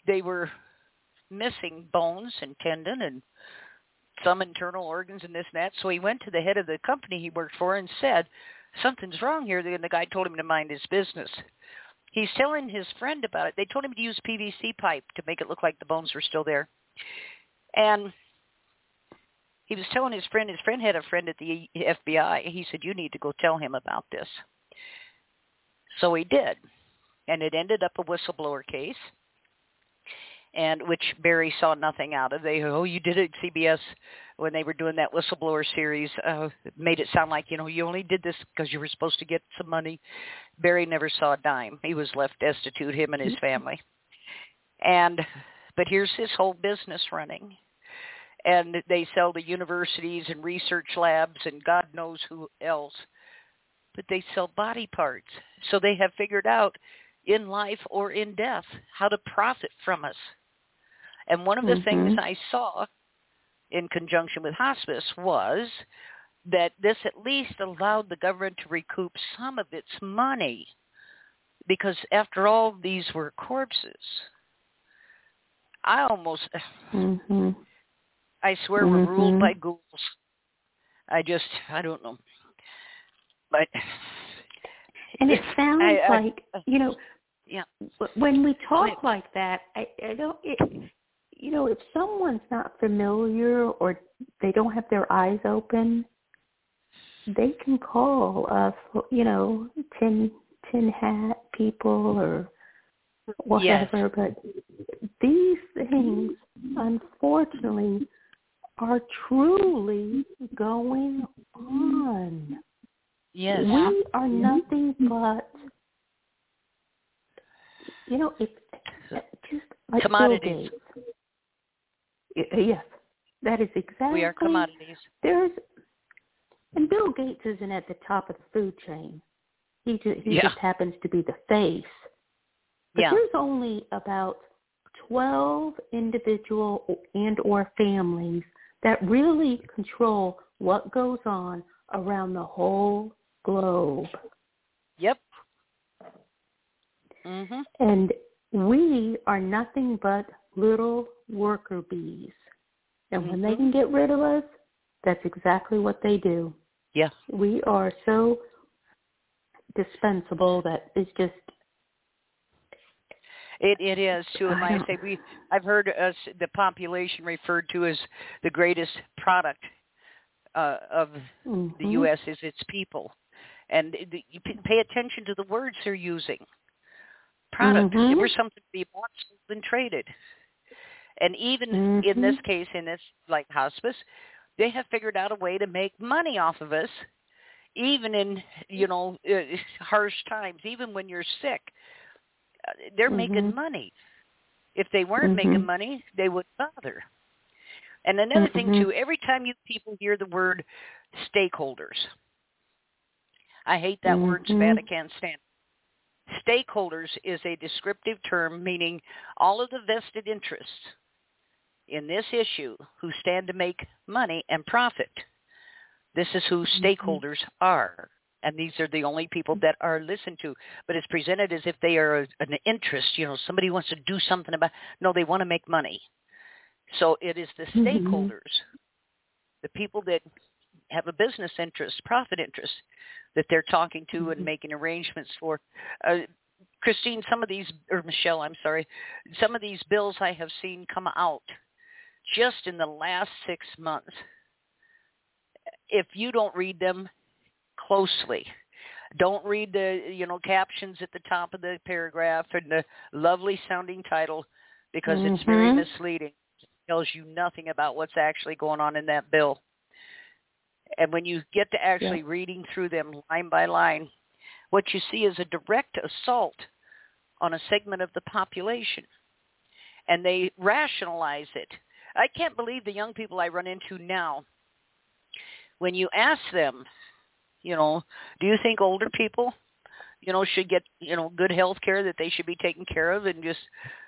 they were missing bones and tendon and some internal organs and this and that. So he went to the head of the company he worked for and said, something's wrong here. And the guy told him to mind his business. He's telling his friend about it. They told him to use PVC pipe to make it look like the bones were still there. And he was telling his friend, his friend had a friend at the FBI. He said, you need to go tell him about this. So he did. And it ended up a whistleblower case and which Barry saw nothing out of. They oh you did it CBS when they were doing that whistleblower series uh made it sound like you know you only did this because you were supposed to get some money. Barry never saw a dime. He was left destitute him and his family. And but here's his whole business running. And they sell to universities and research labs and God knows who else. But they sell body parts. So they have figured out in life or in death how to profit from us. And one of the mm-hmm. things I saw in conjunction with hospice was that this at least allowed the government to recoup some of its money because after all these were corpses. I almost mm-hmm. I swear mm-hmm. we're ruled by ghouls. I just I don't know. But and it sounds I, like you know yeah when we talk like that I, I don't it you know, if someone's not familiar or they don't have their eyes open, they can call us, you know, tin tin hat people or whatever. Yes. But these things, unfortunately, are truly going on. Yes. We are nothing but, you know, it's just like commodities. Yes, that is exactly. We are commodities. There's, and Bill Gates isn't at the top of the food chain. He just, he yeah. just happens to be the face. But yeah. there's only about 12 individual and or families that really control what goes on around the whole globe. Yep. Mhm. And we are nothing but little worker bees. And mm-hmm. when they mm-hmm. can get rid of us, that's exactly what they do. Yeah. We are so dispensable that it's just it it is too. And like I say, we I've heard us the population referred to as the greatest product uh, of mm-hmm. the U.S. is its people, and the, you pay attention to the words they're using. Product. Mm-hmm. Something to be bought sold, and traded. And even mm-hmm. in this case, in this like hospice, they have figured out a way to make money off of us, even in you know uh, harsh times. Even when you're sick, uh, they're mm-hmm. making money. If they weren't mm-hmm. making money, they wouldn't bother. And another thing mm-hmm. too, every time you people hear the word stakeholders, I hate that word. Mm-hmm. can't stand. Stakeholders is a descriptive term meaning all of the vested interests in this issue who stand to make money and profit. This is who mm-hmm. stakeholders are. And these are the only people that are listened to. But it's presented as if they are an interest, you know, somebody wants to do something about no, they want to make money. So it is the mm-hmm. stakeholders, the people that have a business interest, profit interest, that they're talking to and mm-hmm. making arrangements for. Uh, Christine, some of these, or Michelle, I'm sorry, some of these bills I have seen come out just in the last six months, if you don't read them closely, don't read the you know captions at the top of the paragraph and the lovely sounding title because mm-hmm. it's very mm-hmm. misleading. It tells you nothing about what's actually going on in that bill. And when you get to actually yeah. reading through them line by line, what you see is a direct assault on a segment of the population. And they rationalize it I can't believe the young people I run into now. When you ask them, you know, do you think older people, you know, should get, you know, good health care that they should be taken care of and just,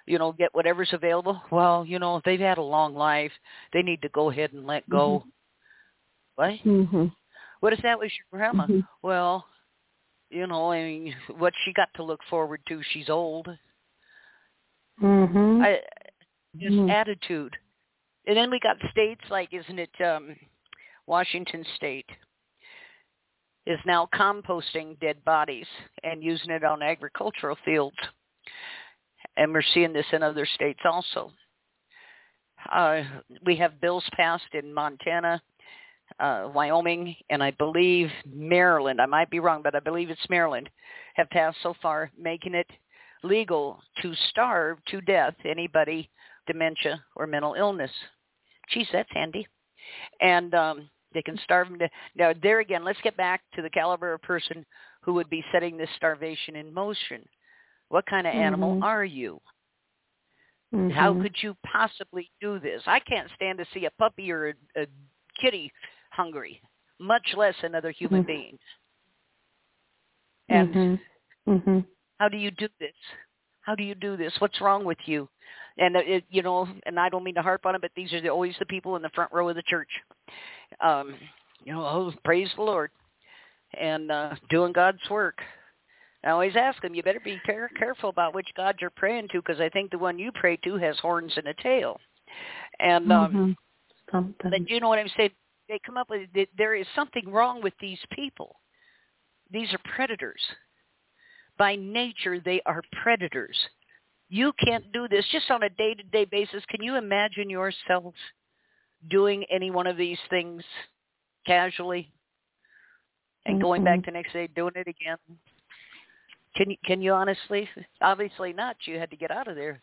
you know, get whatever's available? Well, you know, if they've had a long life, they need to go ahead and let go. Mm-hmm. What? Mm-hmm. What is that with your grandma? Mm-hmm. Well, you know, I mean, what she got to look forward to? She's old. Mhm. I just mm-hmm. attitude. And then we got states like, isn't it um, Washington State is now composting dead bodies and using it on agricultural fields. And we're seeing this in other states also. Uh, we have bills passed in Montana, uh, Wyoming, and I believe Maryland. I might be wrong, but I believe it's Maryland. Have passed so far, making it legal to starve to death anybody dementia or mental illness. Geez, that's handy. And um, they can starve them to. Now, there again, let's get back to the caliber of person who would be setting this starvation in motion. What kind of Mm-hmm. animal are you? Mhm. How could you possibly do this? I can't stand to see a puppy or a, a kitty hungry, much less another human Mhm. being. And Mhm. Mhm. how do you do this? How do you do this? What's wrong with you? And it, you know, and I don't mean to harp on it, but these are the, always the people in the front row of the church. Um, you know, oh, praise the Lord, and uh, doing God's work. I always ask them, you better be care- careful about which God you're praying to, because I think the one you pray to has horns and a tail. And um, Mhm. But you know what I'm saying? They come up with there is something wrong with these people. These are predators. By nature, they are predators. You can't do this just on a day-to-day basis. Can you imagine yourself doing any one of these things casually and going back Mm-mm. the next day doing it again? Can you can you honestly? Obviously not. You had to get out of there.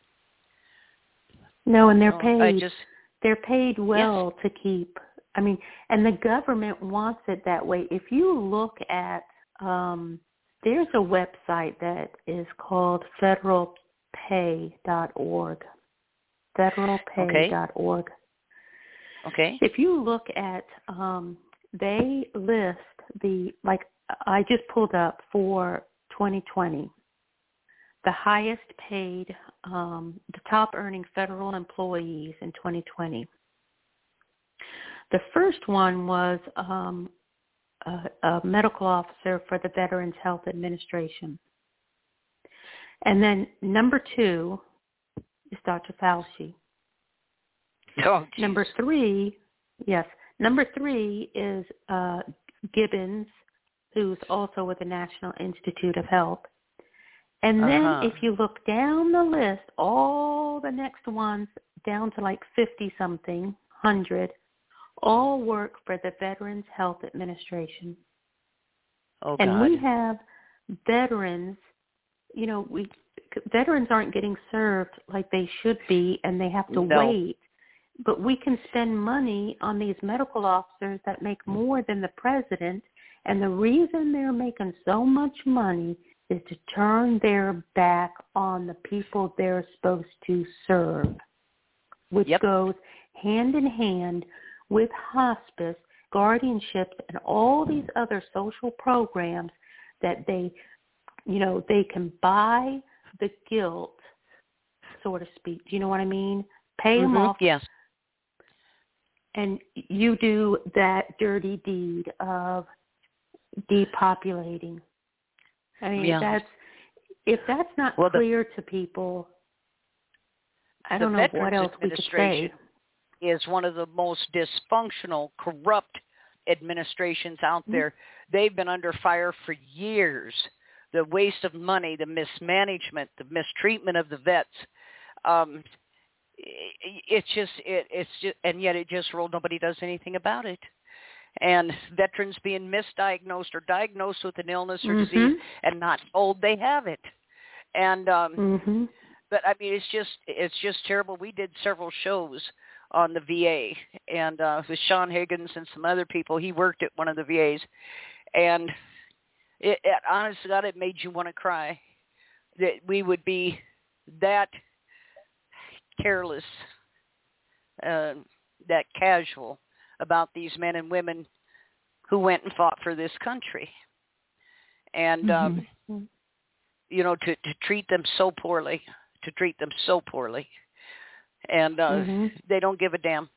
no, and they're paid. I just they're paid well to keep i mean and the government wants it that way if you look at um there's a website that is called federalpay.org federalpay.org okay. okay. if you look at um they list the like i just pulled up for 2020 the highest paid um the top earning federal employees in 2020 the first one was um a, a medical officer for the veterans health administration and then number 2 is dr fauci Oh, Number three, yes. Number three is uh, Gibbons, who's also with the National Institute of Health. And then Uh-huh. if you look down the list, all the next ones down to like 50 something, 100, all work for the Veterans Health Administration. Oh and God. we have veterans, you know, we veterans aren't getting served like they should be and they have to No. wait. But we can spend money on these medical officers that make more than the president and the reason they're making so much money is to turn their back on the people they're supposed to serve, which Yep. goes hand in hand with hospice, guardianships, and all these other social programs that they, you know, they can buy the guilt, so to speak. Do you know what I mean? Pay them Mhm. off, Yes. and you do that dirty deed of depopulating. I mean, Yeah. that's if that's not Well, the- clear to people, I don't know what else we could say. Administration is one of the most dysfunctional, corrupt administrations out Mhm. there. They've been under fire for years. The waste of money, the mismanagement, the mistreatment of the vets. Um, it's just it, it's just and yet it just rolled. Nobody does anything about it. And veterans being misdiagnosed or diagnosed with an illness or disease Mhm. and not told they have it. And um, Mhm. but I mean, it's just it's just terrible. We did several shows on the VA, and uh, with Sean Higgins and some other people. He worked at one of the VAs, and it, it honest to God, it made you want to cry that we would be that careless, uh, that casual about these men and women who went and fought for this country, and um, Mhm. you know to to treat them so poorly to treat them so poorly and uh Mhm. they don't give a damn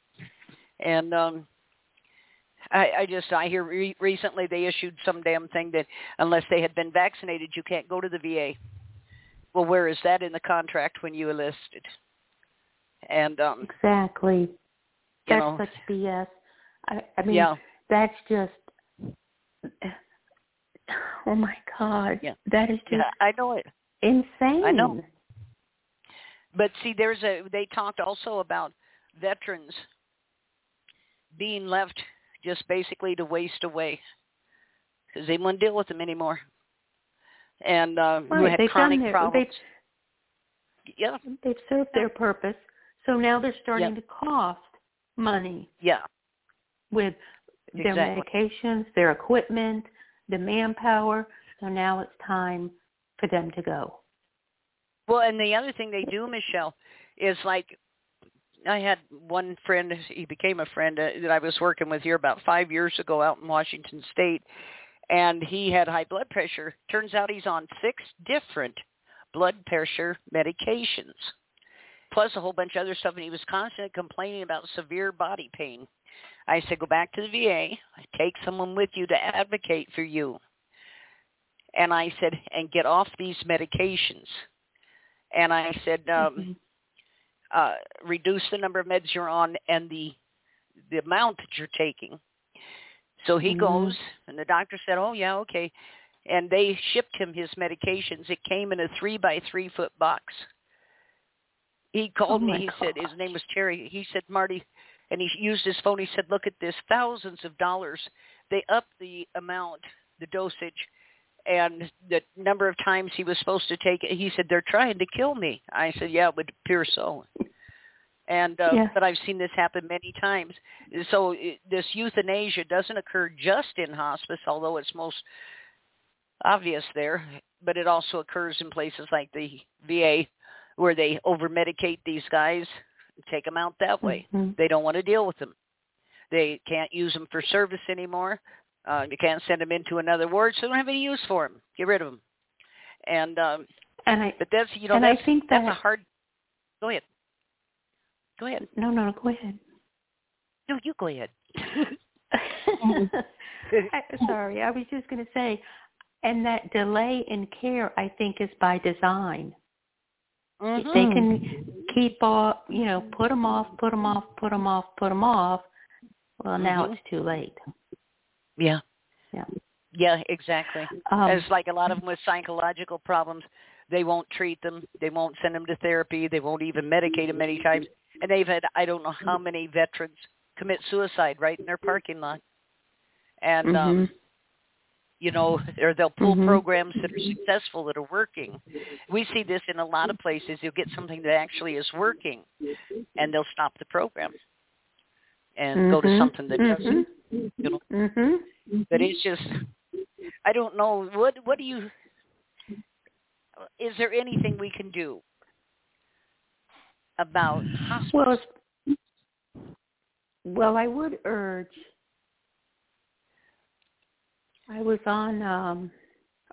and um i i just i hear re- recently they issued some damn thing that unless they had been vaccinated you can't go to the va well where is that in the contract when you enlisted and um Exactly. That's know such BS. I, I mean, yeah that's just. Oh my God. Yeah. That is just yeah i know it insane. I know. but see there's a they talked also about veterans being left just basically to waste away because they wouldn't deal with them anymore. And uh, right. who had they've chronic their, problems. They've, yeah. They've served their purpose. So now they're starting Yep. to cost money Yeah. with their Exactly. medications, their equipment, the manpower. So now it's time for them to go. Well, and the other thing they do, Michelle, is like I had one friend. He became a friend uh, that I was working with here about five years ago out in Washington State, and he had high blood pressure. Turns out he's on six different blood pressure medications, plus a whole bunch of other stuff, and he was constantly complaining about severe body pain. I said, go back to the VA, take someone with you to advocate for you. And I said, and get off these medications and I said, um, Mhm. Uh, reduce the number of meds you're on and the the amount that you're taking. So he Mhm. goes, and the doctor said, "Oh yeah, okay." And they shipped him his medications. It came in a three by three foot box. He called Oh, me. He said his name was Terry. He said, "Marty," and he used his phone. He said, "Look at this, thousands of dollars. They upped the amount, the dosage, and the number of times he was supposed to take it. He said, "They're trying to kill me." I said, "Yeah, it would appear so." And uh, Yeah. but I've seen this happen many times. So it, this euthanasia doesn't occur just in hospice, although it's most obvious there, but it also occurs in places like the VA where they over medicate these guys, and take them out that way. Mhm. They don't want to deal with them. They can't use them for service anymore. Uh, you can't send them into another ward, so they don't have any use for them. Get rid of them. And um, And I but that's you know and I that's think that's a hard. Go ahead. Go ahead. no, no, no, go ahead. No, you go ahead. I, sorry, I was just going to say, and that delay in care, I think, is by design. If they can keep off, you know, put them off, put them off, put them off, put them off. Well, now Mhm. it's too late. Yeah. Yeah. Yeah, exactly. Um, it's like a lot of them with psychological problems. They won't treat them. They won't send them to therapy. They won't even medicate them many times. And they've had I don't know how many veterans commit suicide right in their parking lot. And um mhm. you know, or they'll pull Mhm. programs that are successful that are working. We see this in a lot of places. You'll get something that actually is working, and they'll stop the program and go to Mhm. something that doesn't. You know, Mhm. but it's just, I don't know. What what do you? Is there anything we can do about hospice? Well, well, I would urge. I was on um,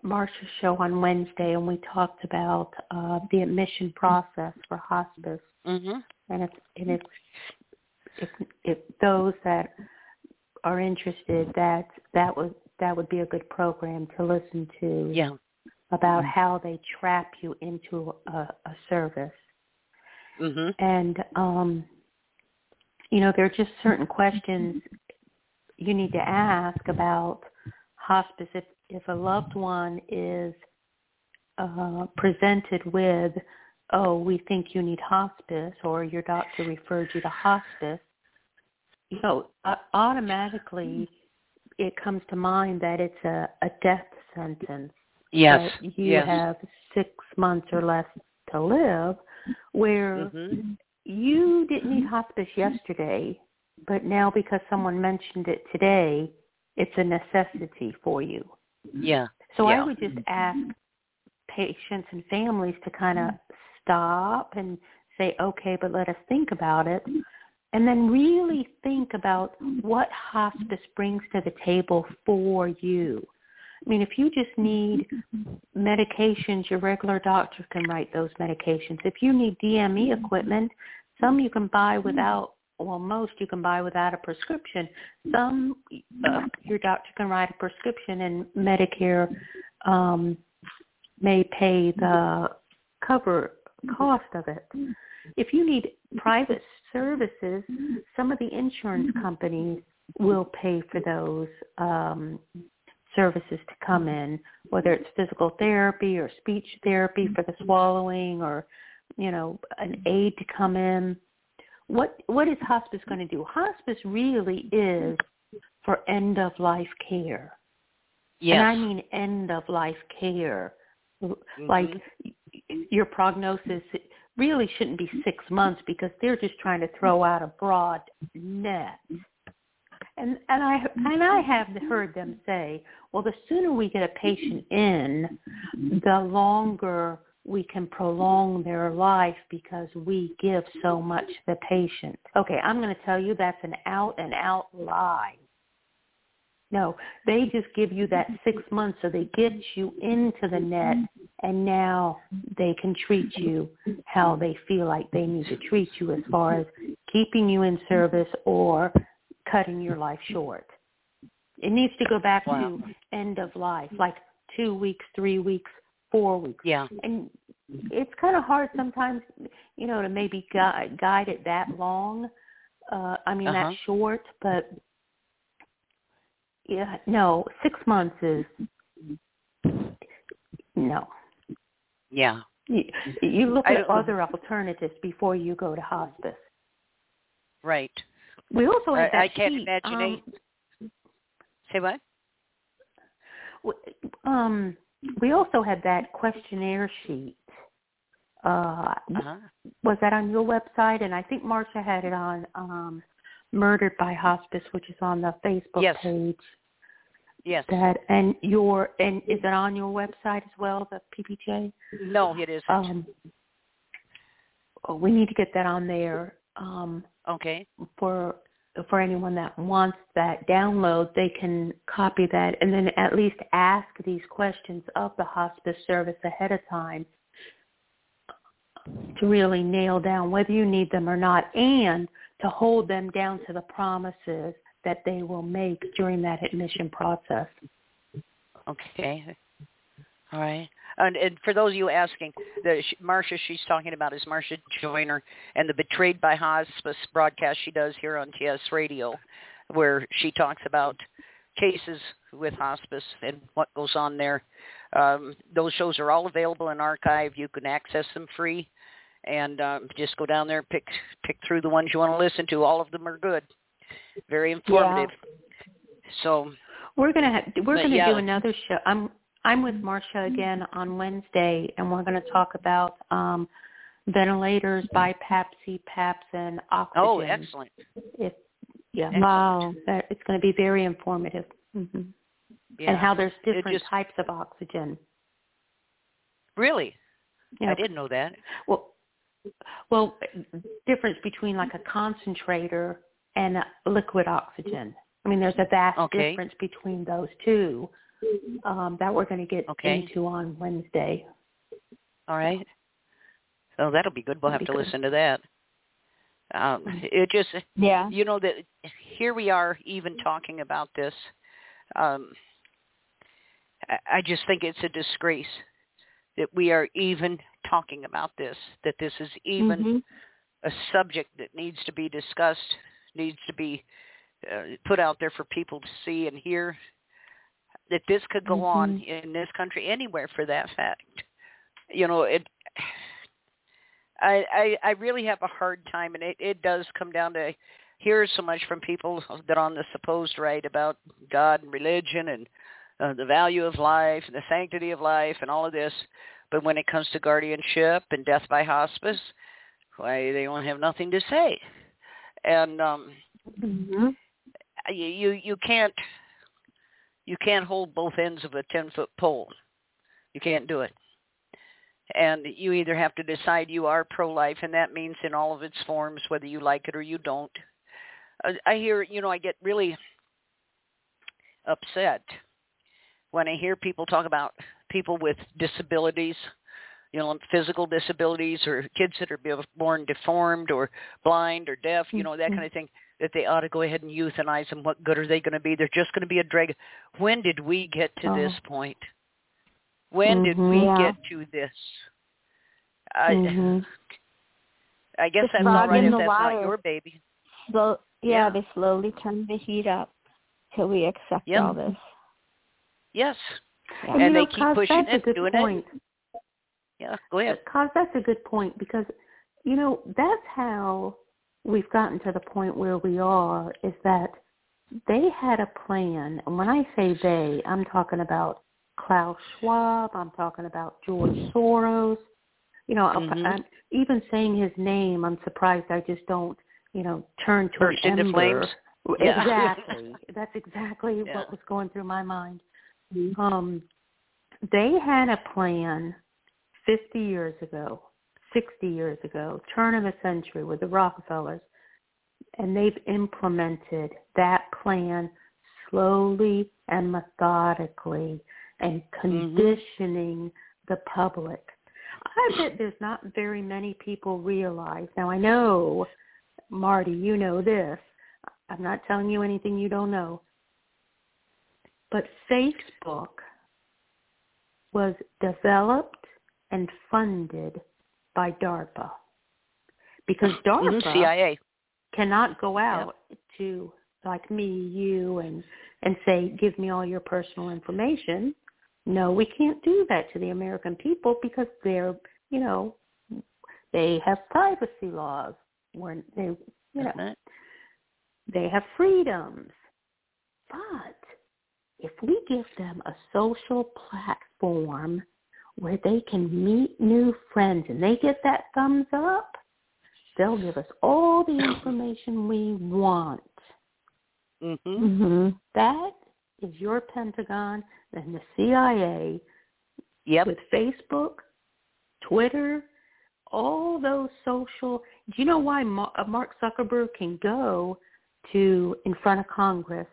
Marsha's show on Wednesday, and we talked about uh, the admission process for hospice, hmm and if and if if, if those that are interested, that that would that would be a good program to listen to Yeah. about how they trap you into a, a service. Hmm and um you know there are just certain questions you need to ask about hospice if if a loved one is uh presented with oh we think you need hospice or your doctor referred you to hospice you know uh, automatically it comes to mind that it's a a death sentence Yes. you yes. have six months or less to live where hmm you didn't need hospice yesterday, but now because someone mentioned it today, it's a necessity for you. Yeah. So Yeah. I would just ask patients and families to kind of stop and say, okay, but let us think about it. And then really think about what hospice brings to the table for you. I mean, if you just need mm-hmm. medications, your regular doctor can write those medications. If you need DME mm-hmm. equipment, some you can buy mm-hmm. without, well, most you can buy without a prescription. Some uh, your doctor can write a prescription, and Medicare um, may pay the cover cost of it. If you need private services, some of the insurance companies will pay for those um, services to come mm-hmm. in, whether it's physical therapy or speech therapy for the mm-hmm. swallowing or, you know, an mm-hmm. aid to come in. what what is hospice going to do? Hospice really is for end of life care. Yes. And I mean end of life care. Mm-hmm. Like your prognosis really shouldn't be six months because they're just trying to throw out a broad net. And and I and I have heard them say, well, the sooner we get a patient in, the longer we can prolong their life because we give so much the patient. Okay, I'm going to tell you that's an out and out lie. No, they just give you that six months so they get you into the net and now they can treat you how they feel like they need to treat you as far as keeping you in service or cutting your life short. It needs to go back Wow. to end of life, like two weeks, three weeks, four weeks. Yeah. And it's kind of hard sometimes, you know, to maybe guide, guide it that long. Uh, I mean, Uh-huh. that short, but yeah, no, six months is no. Yeah. You, you look at other alternatives before you go to hospice. Right. We also have I, that I can't sheet, imagine. um, Say what? um, we also had that questionnaire sheet. Uh, Uh-huh. was that on your website? And I think Marsha had it on um, Murdered by Hospice, which is on the Facebook Yes. page. Yes. That and your and is it on your website as well, the PPJ? No, it isn't. Um, oh, we need to get that on there um, okay. for for anyone that wants that download. They can copy that and then at least ask these questions of the hospice service ahead of time to really nail down whether you need them or not, and to hold them down to the promises that they will make during that admission process. Okay. All right. And, and for those of you asking, the Marsha she's talking about is Marsha Joiner and the Betrayed by Hospice broadcast she does here on TS Radio, where she talks about cases with hospice and what goes on there. Um, those shows are all available in archive. You can access them free, and um, just go down there pick pick through the ones you want to listen to. All of them are good, very informative. So We're gonna have, we're gonna yeah. do another show. I'm I'm with Marsha again on Wednesday, and we're gonna talk about um, ventilators, BiPAP, CPAPs, and oxygen. oh, excellent. If, yeah, Wow. that, it's going to be very informative. hmm Yeah. And how there's different just- types of oxygen. really, know, I didn't know that. Well, well, difference between like a concentrator and a liquid oxygen. I mean, there's a vast Okay. difference between those two um, that we're going to get Okay. into on Wednesday. All right. So that'll be good. We'll have That'd to good. listen to that. Um, it just, Yeah. you know, that here we are even talking about this. Um, I, I just think it's a disgrace that we are even talking about this. That this is even Mhm. a subject that needs to be discussed, needs to be uh, put out there for people to see and hear. That this could go on in this country, anywhere for that fact. You know, it. I, I I really have a hard time, and it it does come down to hear so much from people that are on the supposed right about God and religion and uh, the value of life and the sanctity of life and all of this, but when it comes to guardianship and death by hospice, why they don't have nothing to say, and um, Mhm. you you you can't you can't hold both ends of a ten foot pole. You can't do it. And you either have to decide you are pro life and that means in all of its forms whether you like it or you don't. Uh, I hear you know I get really upset when I hear people talk about people with disabilities, you know, physical disabilities or kids that are born deformed or blind or deaf, you know, that Mhm. kind of thing, that they ought to go ahead and euthanize them. What good are they going to be? They're just going to be a drag. When did we get to Oh. this point? When did Mhm. we Yeah. get to this? I, Mhm. I guess Just that's all right if that's water. not your baby. Slow, yeah, Yeah. they slowly turn the heat up till we accept Yep. all this. Yes. Yeah. And you they know, keep pushing it, doing it. point. Yeah, go ahead. Cause that's a good point because, you know, that's how we've gotten to the point where we are is that they had a plan. And when I say they, I'm talking about Klaus Schwab. I'm talking about George Soros. You know, mm-hmm. I'm, even saying his name, I'm surprised I just don't, you know, turn to Burst an into flames. Yeah. Exactly. That's exactly yeah. what was going through my mind. Um, they had a plan 50 years ago, 60 years ago, turn of the century with the Rockefellers, and they've implemented that plan slowly and methodically and mm-hmm. conditioning mm-hmm. the public. I bet there's not very many people realize. Now I know, Marty, you know this. I'm not telling you anything you don't know. But Facebook was developed and funded by DARPA because mm-hmm. DARPA CIA. cannot go out yep. to like me, you, and and say, give me all your personal information. No, we can't do that to the American people because they're, you know, they have privacy laws where they, you know, they have freedoms. But if we give them a social platform where they can meet new friends and they get that thumbs up, they'll give us all the information we want. Mm-hmm. Mm-hmm. That is your Pentagon and the CIA yep. with Facebook, Twitter, all those social. Do you know why uh, Mark Zuckerberg can go to in front of Congress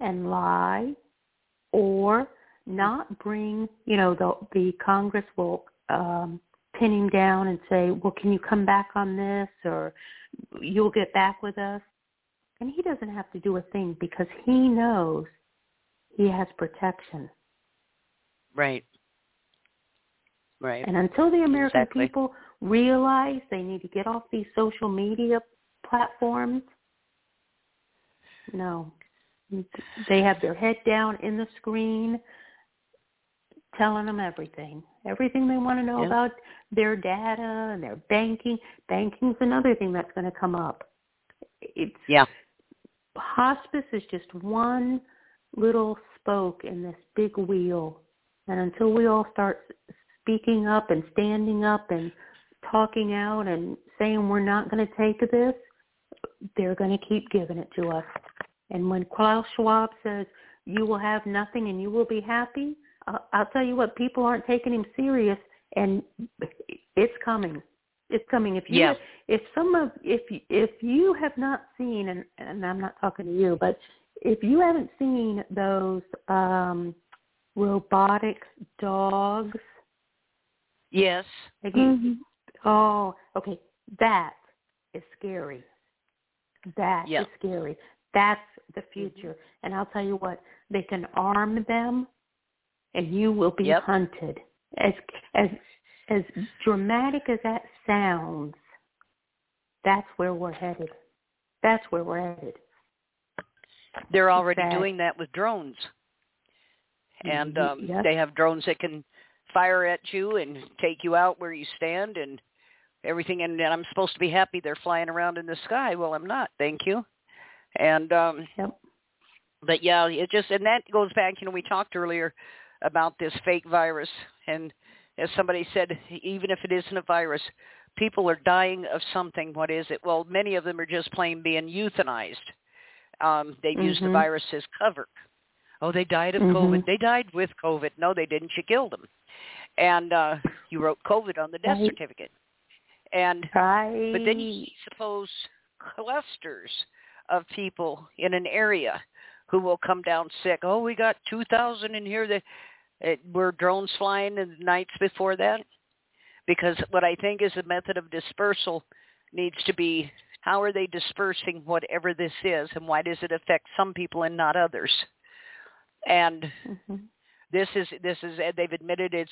and lie or not bring, you know, the the Congress will um pin him down and say, "Well, can you come back on this or you'll get back with us?" And he doesn't have to do a thing because he knows he has protection. Right. Right. And until the American exactly. people realize they need to get off these social media platforms, no. They have their head down in the screen telling them everything. Everything they want to know yeah. about their data and their banking. Banking's another thing that's going to come up. It's Yeah. Hospice is just one little spoke in this big wheel. And until we all start speaking up and standing up and talking out and saying we're not going to take this, they're going to keep giving it to us. And when Klaus Schwab says you will have nothing and you will be happy, I'll, I'll tell you what, people aren't taking him serious, and it's coming. It's coming. If you, yeah. if some of, if if you have not seen, and, and I'm not talking to you, but if you haven't seen those um robotic dogs, yes. Like mm-hmm. Oh, okay. That is scary. That yeah. is scary. That's the Mm-hmm. future. Mm-hmm. And I'll tell you what, they can arm them and you will be yep. hunted. As as as dramatic as that sounds, that's where we're headed. That's where we're headed. They're already doing that with drones. And um yep. they have drones that can fire at you and take you out where you stand and everything and, and I'm supposed to be happy they're flying around in the sky. Well, I'm not. Thank you. And um yep. but yeah, it just and that goes back, you know, we talked earlier about this fake virus and as somebody said, even if it isn't a virus, people are dying of something. What is it? Well, many of them are just plain being euthanized. Um, they've mm-hmm. used the virus as cover. Oh, they died of mm-hmm. COVID. They died with COVID. No, they didn't. You killed them. And uh, you wrote COVID on the death right. certificate. And right. but then you suppose clusters of people in an area who will come down sick. Oh, we got 2,000 in here that it, were drones flying in the nights before that. Because what I think is a method of dispersal needs to be how are they dispersing whatever this is and why does it affect some people and not others? And mm-hmm. this is this is they've admitted it's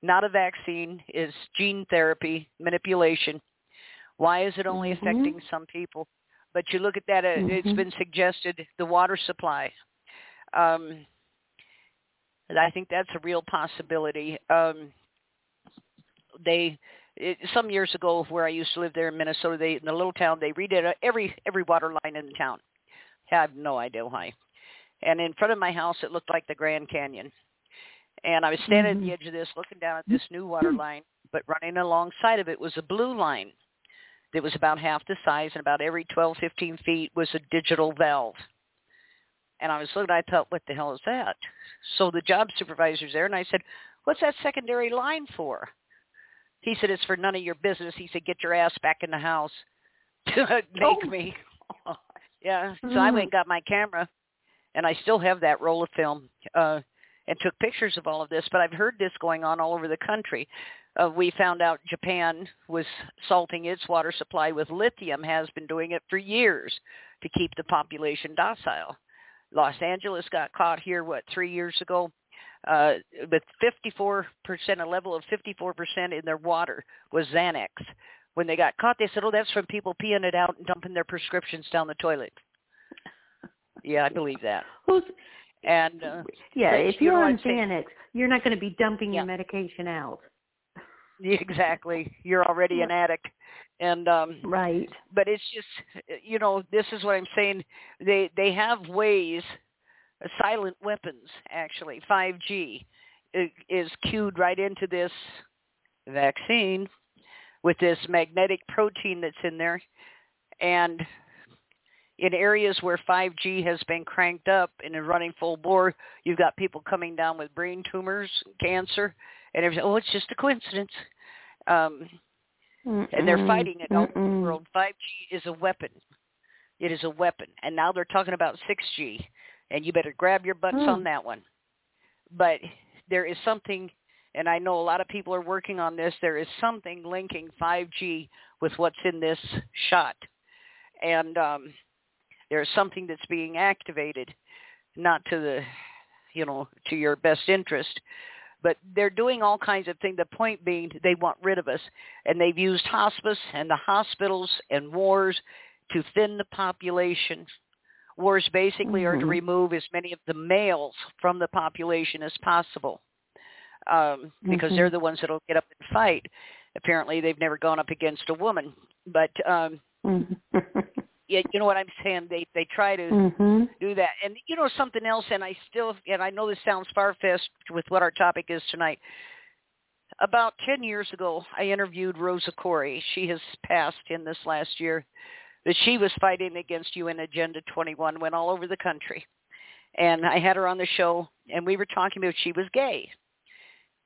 not a vaccine, it's gene therapy manipulation. Why is it only mm-hmm. affecting some people? But you look at that, uh, mm-hmm. it's been suggested the water supply. Um, I think that's a real possibility. Um, they it, some years ago where I used to live there in Minnesota, they in the little town they redid every every water line in the town. I have no idea why. And in front of my house, it looked like the Grand Canyon. And I was standing mm-hmm. at the edge of this, looking down at this new water line, but running alongside of it was a blue line that was about half the size, and about every 12, 15 feet was a digital valve. And I was looking, I thought, what the hell is that? So the job supervisor's there, and I said, what's that secondary line for? He said, it's for none of your business. He said, get your ass back in the house to make oh. me. yeah. So mm-hmm. I went and got my camera, and I still have that roll of film uh, and took pictures of all of this. But I've heard this going on all over the country. Uh, we found out Japan was salting its water supply with lithium, has been doing it for years to keep the population docile. Los Angeles got caught here, what, three years ago? Uh, with 54%, a level of 54% in their water was Xanax. When they got caught, they said, oh, that's from people peeing it out and dumping their prescriptions down the toilet. Yeah, I believe that. Who's, and uh, yeah, if you're on Xanax, you're not going to be dumping yeah. your medication out. Exactly. You're already an addict. And um right. but it's just you know this is what i'm saying. They they have ways uh, silent weapons actually. 5g is cued right into this vaccine with this magnetic protein that's in there. And in areas where 5G has been cranked up and is running full bore, you've got people coming down with brain tumors, cancer, and everything. Oh, it's just a coincidence. Um, and they're fighting it all over the world. 5G is a weapon. It is a weapon. And now they're talking about 6G, and you better grab your butts mm. on that one. But there is something, and I know a lot of people are working on this, there is something linking 5G with what's in this shot. And um, there's something that's being activated, not to the, you know, to your best interest, but they're doing all kinds of things. The point being they want rid of us. And they've used hospice and the hospitals and wars to thin the population. Wars basically mm-hmm. are to mm-hmm. remove as many of the males from the population as possible um, because mm-hmm. they're the ones that will get up and fight. Apparently they've never gone up against a woman. But um, mm-hmm. you, you know what I'm saying? They they try to mm-hmm. do that. And you know something else, and I still and I know this sounds far fetched with what our topic is tonight. About ten years ago, I interviewed Rosa Koire. She has passed in this last year. That she was fighting against UN Agenda 21, went all over the country, and I had her on the show, and we were talking about she was gay.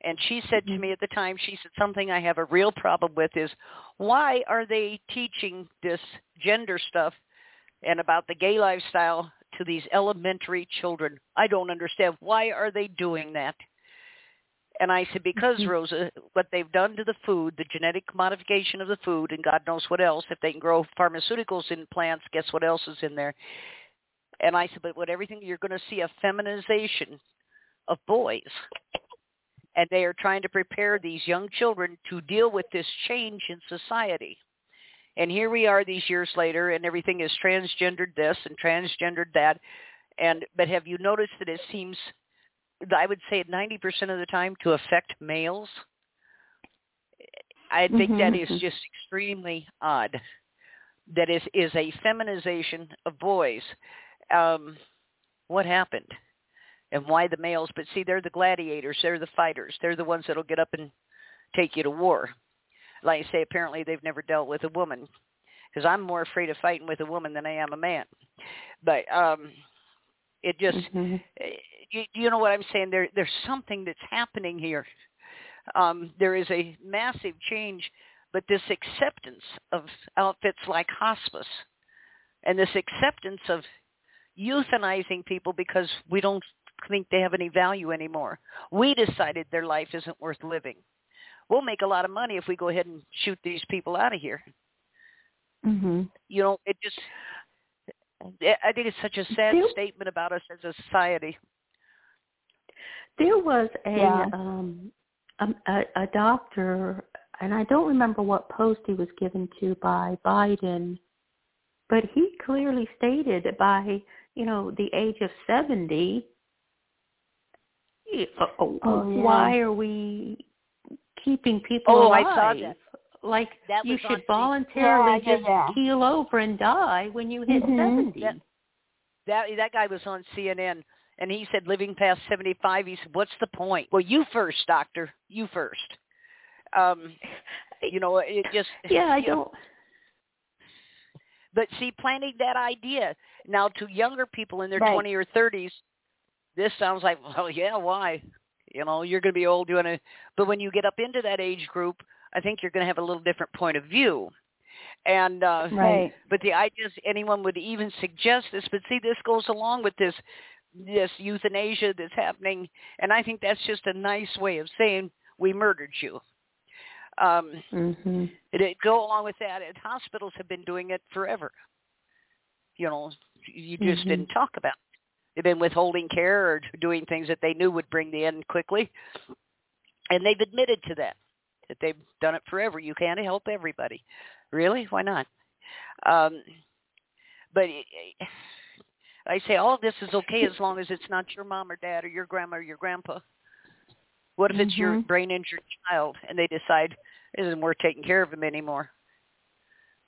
And she said to mm-hmm. me at the time, she said, something I have a real problem with is why are they teaching this gender stuff and about the gay lifestyle to these elementary children? I don't understand. Why are they doing that? And I said, because, mm-hmm. Rosa, what they've done to the food, the genetic modification of the food, and God knows what else, if they can grow pharmaceuticals in plants, guess what else is in there? And I said, but with everything, you're going to see a feminization of boys and they are trying to prepare these young children to deal with this change in society. And here we are these years later, and everything is transgendered this and transgendered that. And but have you noticed that it seems, I would say, 90% of the time to affect males? I think mm-hmm. that is mm-hmm. just extremely odd. That is is a feminization of boys. Um, what happened? And why the males. But see, they're the gladiators. They're the fighters. They're the ones that'll get up and take you to war. Like I say, apparently they've never dealt with a woman because I'm more afraid of fighting with a woman than I am a man. But um it just mm-hmm. You, you know what I'm saying there there's something that's happening here. Um there is a massive change but this acceptance of outfits like hospice and this acceptance of euthanizing people because we don't think they have any value anymore. We decided their life isn't worth living. We'll make a lot of money if we go ahead and shoot these people out of here. Mm-hmm. You know, it just I think it's such a sad there, statement about us as a society. There was a yeah. um a, a doctor and I don't remember what post he was given to by Biden, but he clearly stated by, you know, the age of 70, uh, oh, oh, yeah. why are we keeping people oh, alive? I saw that. like That you should voluntarily Yeah, yeah, just yeah. keel over and die when you hit Mhm. 70. That- that that guy was on CNN and he said living past 75 he said what's the point well you first doctor you first um you know it just yeah, I you don't. but see planting that idea now to younger people in their Right. 20 or 30s this sounds like well yeah why you know you're going to be old doing it but when you get up into that age group i think you're going to have a little different point of view and uh Right. but the idea is anyone would even suggest this but see this goes along with this this euthanasia that's happening and i think that's just a nice way of saying we murdered you um hmm it, it go along with that and hospitals have been doing it forever you know you just Mhm. didn't talk about it. They've been withholding care or doing things that they knew would bring the end quickly. And they've admitted to that that they've done it forever. You can't help everybody. Really? Why not? Um but it, i say all of this is okay as long as it's not your mom or dad or your grandma or your grandpa. What if it's your Mhm. brain injured child and they decide it isn't worth taking care of him anymore?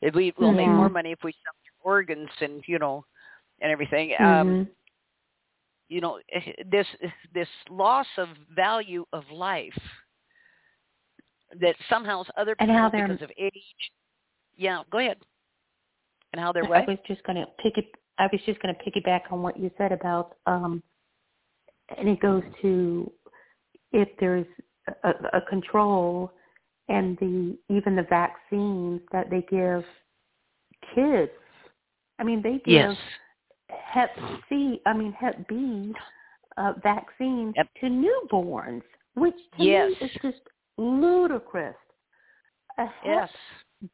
If we will make more money if we sell your organs and you know and everything. Mm-hmm. um you know this this loss of value of life that somehow other people because of age yeah go ahead and how they're I what was just going to pick it. I was just going to piggyback on what you said about, um, and it goes to if there's a, a control and the even the vaccines that they give kids. I mean, they give yes Hep C. I mean Hep B uh, vaccine Yep. to newborns, which to Yes. me is just ludicrous. A Hep yes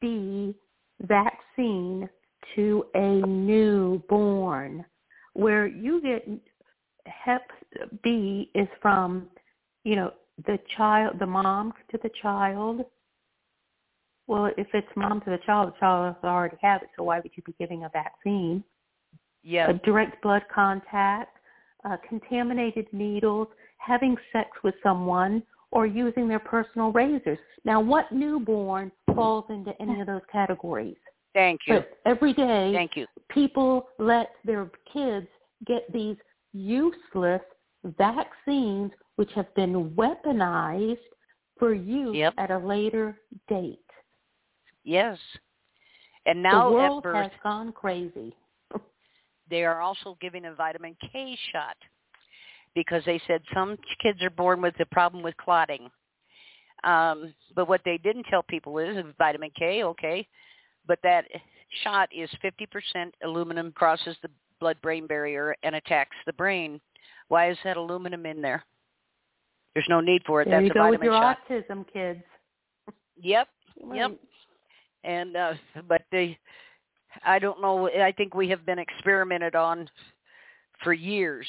B vaccine to a newborn, where you get Hep B is from, you know, the child, the mom to the child. Well, if it's mom to the child, the child already have it, so why would you be giving a vaccine? Yes A direct blood contact, uh, contaminated needles, having sex with someone, or using their personal razors. Now, what newborn falls into any of those categories? thank you But every day, thank you people let their kids get these useless vaccines, which have been weaponized for use Yep. at a later date. yes and now the world birth has gone crazy. They are also giving a vitamin K shot because they said some kids are born with a problem with clotting. Um, but what they didn't tell people is vitamin K, okay, but that shot is 50% aluminum crosses the blood-brain barrier and attacks the brain. Why is that aluminum in there? There's no need for it. There That's you a go with your shot. autism, kids. Yep, Yep. and uh but they I don't know I think we have been experimented on for years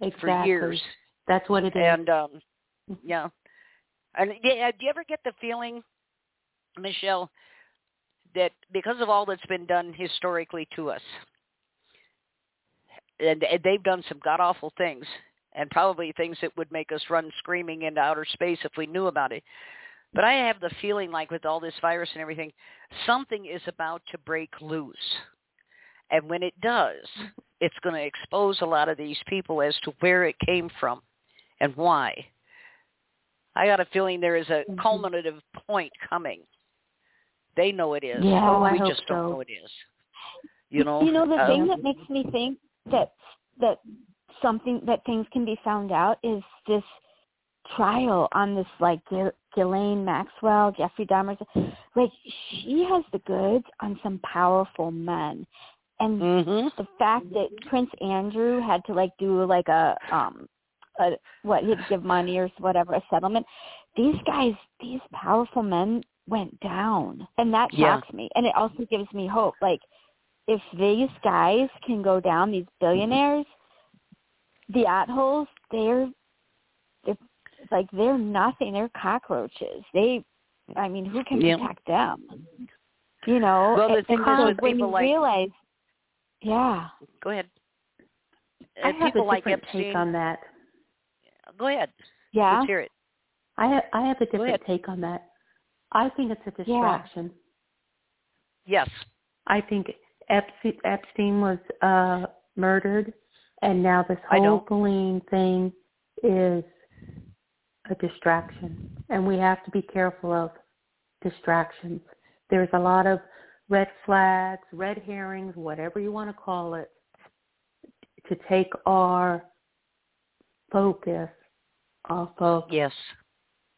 Exactly. for years That's what it is. and um yeah and yeah do you ever get the feeling michelle that because of all that's been done historically to us and, and they've done some god awful things and probably things that would make us run screaming into outer space if we knew about it but i have the feeling like with all this virus and everything something is about to break loose and when it does it's going to expose a lot of these people as to where it came from and why. I got a feeling there is a Mhm. culminative point coming. They know it is. Yeah, Oh, I we hope just don't know it is. You know. You know the uh, thing that makes me think that that something that things can be found out is this trial on this like Gil- Ghislaine Maxwell, Jeffrey Dahmer. Like she has the goods on some powerful men, and Mhm. the fact that Prince Andrew had to like do like a um a what he'd give money or whatever a settlement. These guys, these powerful men went down, and that Yeah. shocks me. And it also gives me hope. Like if these guys can go down, these billionaires, the holes, they're they're like they're nothing. They're cockroaches. They, I mean, who can Yeah. protect them? You know, Well, the and, thing and so with when people you like- realize, yeah, Go ahead. I And have people a like different Epstein. take on that. Go ahead. yeah, Let's hear it. I have, I have a different take on that. I think it's a distraction. Yes. I think Epstein, Epstein was uh murdered, and now this whole bullying thing is a distraction, and we have to be careful of distractions. There's a lot of red flags, red herrings, whatever you want to call it, to take our focus off of Yes.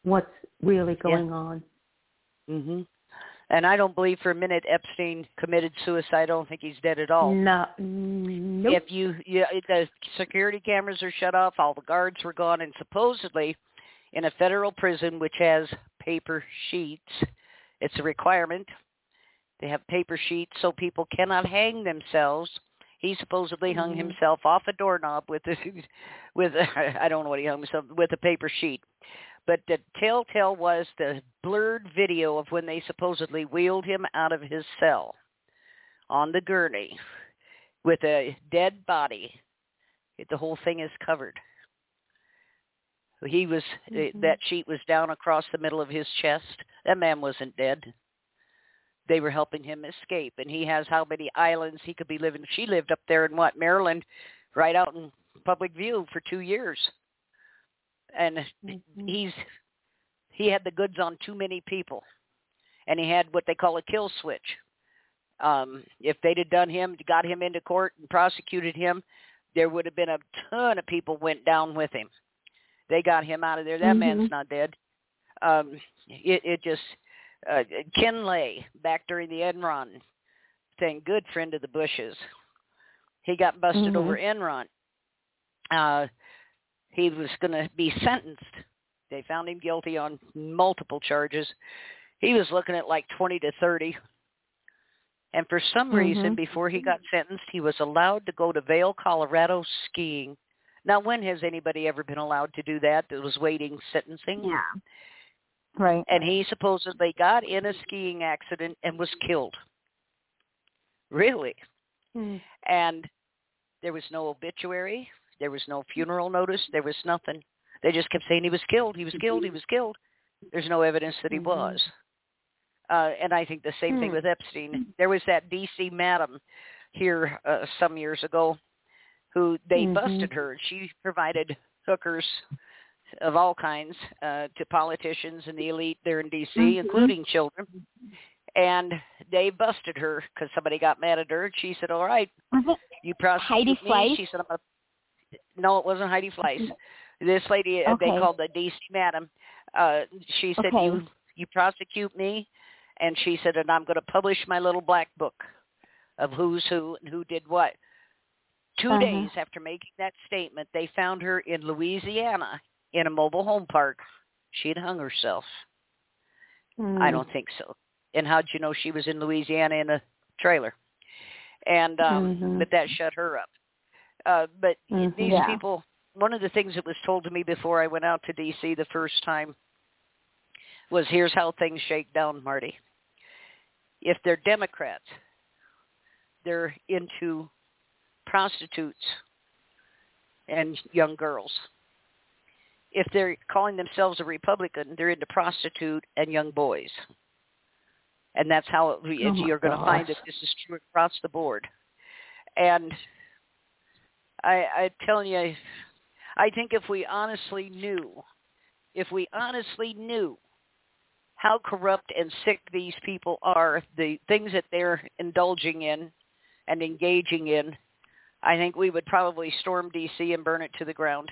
what's really going on. Mhm. And I don't believe for a minute Epstein committed suicide. I don't think he's dead at all. No, nope. If you, you the security cameras are shut off, all the guards were gone, and supposedly in a federal prison which has paper sheets, it's a requirement. They have paper sheets so people cannot hang themselves. He supposedly hung Mhm. himself off a doorknob with a, with a, I don't know what he hung himself with a paper sheet. But the telltale was the blurred video of when they supposedly wheeled him out of his cell on the gurney with a dead body. The whole thing is covered. He was Mhm. that sheet was down across the middle of his chest. That man wasn't dead. They were helping him escape, and he has how many islands he could be living. She lived up there in what Maryland, right out in public view for two years, and Mhm. he's he had the goods on too many people, and he had what they call a kill switch. Um, if they'd have done him, got him into court and prosecuted him, there would have been a ton of people went down with him. They got him out of there. That man's Mhm. not dead. Um, it, it just uh, Ken Lay back during the Enron thing, good friend of the Bushes. He got busted Mhm. over Enron. Uh, he was going to be sentenced. They found him guilty on multiple charges. He was looking at like 20 to 30. And for some reason, Mhm. before he got sentenced, he was allowed to go to Vail, Colorado skiing. Now, when has anybody ever been allowed to do that that was waiting sentencing? Yeah. Right. And he supposedly got in a skiing accident and was killed. Really? Mm. And there was no obituary. There was no funeral notice. There was nothing. They just kept saying he was killed. He was killed. He was killed. There's no evidence that he Mhm. was. Uh, and I think the same thing Hmm. with Epstein. There was that D.C. madam here uh, some years ago who they Mhm. busted her. She provided hookers of all kinds uh, to politicians and the elite there in D.C., Mhm. including children. And they busted her because somebody got mad at her. And she said, "All right, you prosecute Heidi me." Fleiss? She said, I'm a, "No, it wasn't Heidi Fleiss. This lady uh, they called the DC madam. Uh, she said, Okay. "You you prosecute me," and she said, "And I'm going to publish my little black book of who's who and who did what." 2 Uh-huh. days after making that statement, they found her in Louisiana in a mobile home park. She had hung herself. I Mm. don't think so. And how'd you know she was in Louisiana in a trailer? And um Mhm. but that shut her up. Uh but Mhm. these Yeah. people one of the things that was told to me before I went out to DC the first time was here's how things shake down, Marty. If they're Democrats, they're into prostitutes and young girls. If they're calling themselves a Republican, they're into prostitute and young boys. And that's how it, Oh you're going to find that this is true across the board. And I, I'm telling you, I think if we honestly knew, if we honestly knew how corrupt and sick these people are, the things that they're indulging in and engaging in, I think we would probably storm D.C. and burn it to the ground.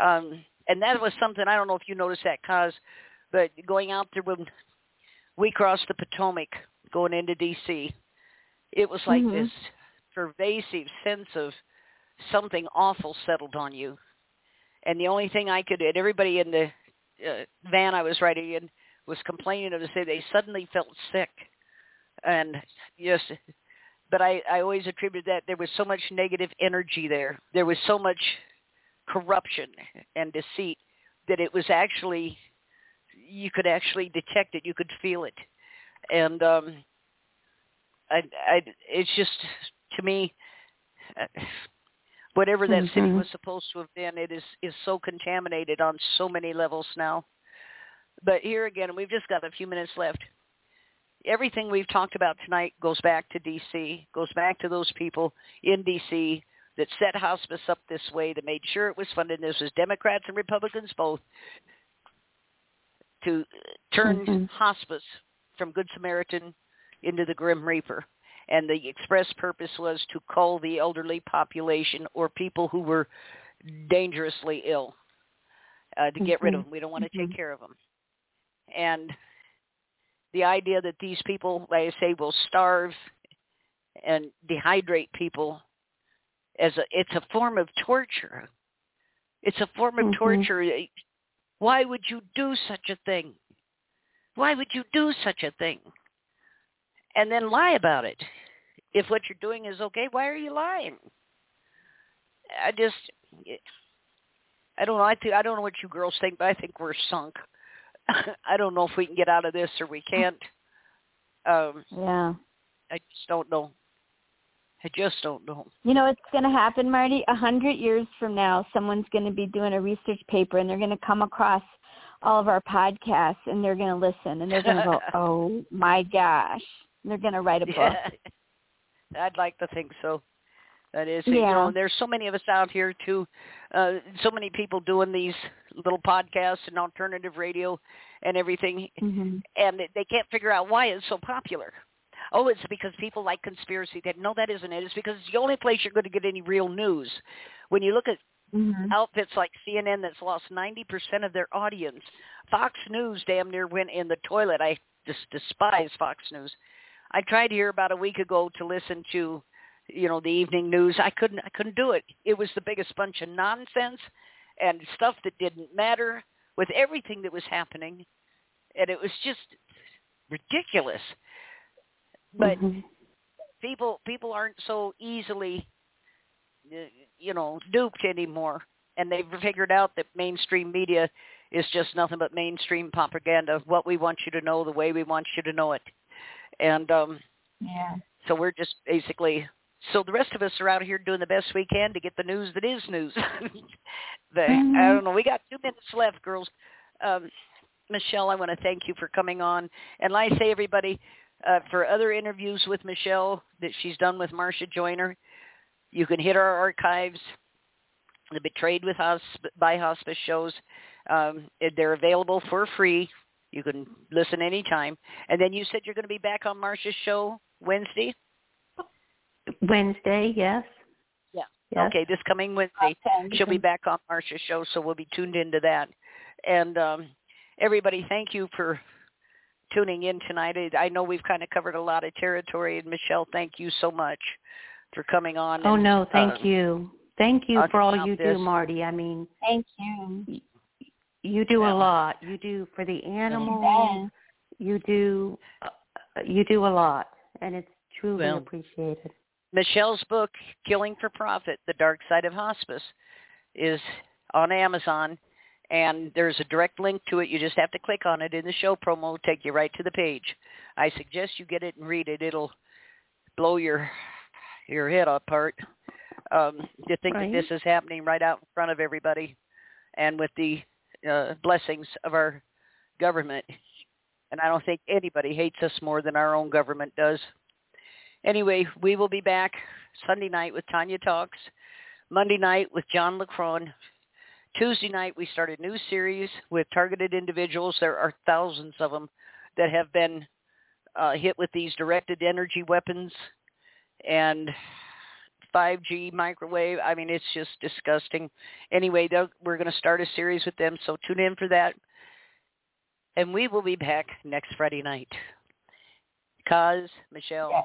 Um, and that was something I don't know if you noticed that, cause, but going out there when we crossed the Potomac going into D.C., it was like Mhm. this pervasive sense of something awful settled on you. And the only thing I could, and everybody in the uh, van I was riding in was complaining of say they suddenly felt sick, and yes, but I I always attribute that there was so much negative energy there. There was so much corruption and deceit that it was actually you could actually detect it, you could feel it, and um, I I it's just to me. Uh, whatever that city Mhm. was supposed to have been, it is is so contaminated on so many levels now But here again, we've just got a few minutes left. Everything we've talked about tonight goes back to D.C., goes back to those people in D.C. that set hospice up this way, that made sure it was funded. This was Democrats and Republicans both to turn Mhm. hospice from Good Samaritan into the Grim Reaper. And the express purpose was to cull the elderly population or people who were dangerously ill uh, to get rid of Mhm. them. We don't want to take Mhm. care of them. And the idea that these people, like I say, will starve and dehydrate people as a it's a form of torture. It's a form of Mhm. torture. Why would you do such a thing? Why would you do such a thing? And then lie about it. If what you're doing is okay, why are you lying? I just I don't know. I think I don't know what you girls think, but I think we're sunk. I don't know if we can get out of this or we can't. Um, Yeah. I just don't know. I just don't know. You know what's going to happen, Marty? A hundred years from now, someone's going to be doing a research paper, and they're going to come across all of our podcasts, and they're going to listen, and they're going to go, "Oh my gosh!" And they're going to write a book. Yeah. I'd like to think so. That is, you know, there's so many of us out here too. Uh, so many people doing these little podcasts and alternative radio and everything, hmm and they- can't figure out why it's so popular. Oh, it's because people like conspiracy. That no, that isn't it. It's because it's the only place you're going to get any real news. When you look at hmm outfits like CNN that's lost 90% of their audience. Fox News damn near went in the toilet. I just despise Fox News. I tried here about a week ago to listen to, you know, the evening news. I couldn't I couldn't do it. It was the biggest bunch of nonsense and stuff that didn't matter with everything that was happening. And it was just ridiculous. But Mhm. people people aren't so easily you know duped anymore and they've figured out that mainstream media is just nothing but mainstream propaganda what we want you to know the way we want you to know it and um Yeah. so we're just basically so the rest of us are out here doing the best we can to get the news that is news but i Mhm. don't know we got two minutes left girls um michelle i want to thank you for coming on and like i say everybody uh, for other interviews with Michelle that she's done with Marsha Joiner. You can hit our archives, the Betrayed with Hosp- by Hospice shows. Um, they're available for free. You can listen anytime. And then you said you're going to be back on Marsha's show Wednesday. Wednesday, yes. Yeah. Yes. Okay, this coming Wednesday. She'll be back on Marsha's show, so we'll be tuned into that. And um, everybody, thank you for tuning in tonight. I I know we've kind of covered a lot of territory, and Michelle, thank you so much for coming on. Oh and, no, thank uh, you. Thank you for all you this. do, Marty. I mean, Thank you. you do Yeah. a lot. You do for the animals. You do uh, you do a lot, and it's truly Well, appreciated. Michelle's book, Killing for Profit: The Dark Side of Hospice, is on Amazon, and there's a direct link to it. You just have to click on it in the show promo, it'll take you right to the page. I suggest you get it and read it. It'll blow your your head apart um, to think Right. that this is happening right out in front of everybody, and with the uh, blessings of our government. And I don't think anybody hates us more than our own government does. Anyway, we will be back Sunday night with Tanya Talks, Monday night with John LaCron. Tuesday night we start a new series with targeted individuals. There are thousands of them that have been uh, hit with these directed energy weapons and 5G microwave. I mean, it's just disgusting. Anyway, we're going to start a series with them, so tune in for that. And we will be back next Friday night. Kaz, Michelle, Yes.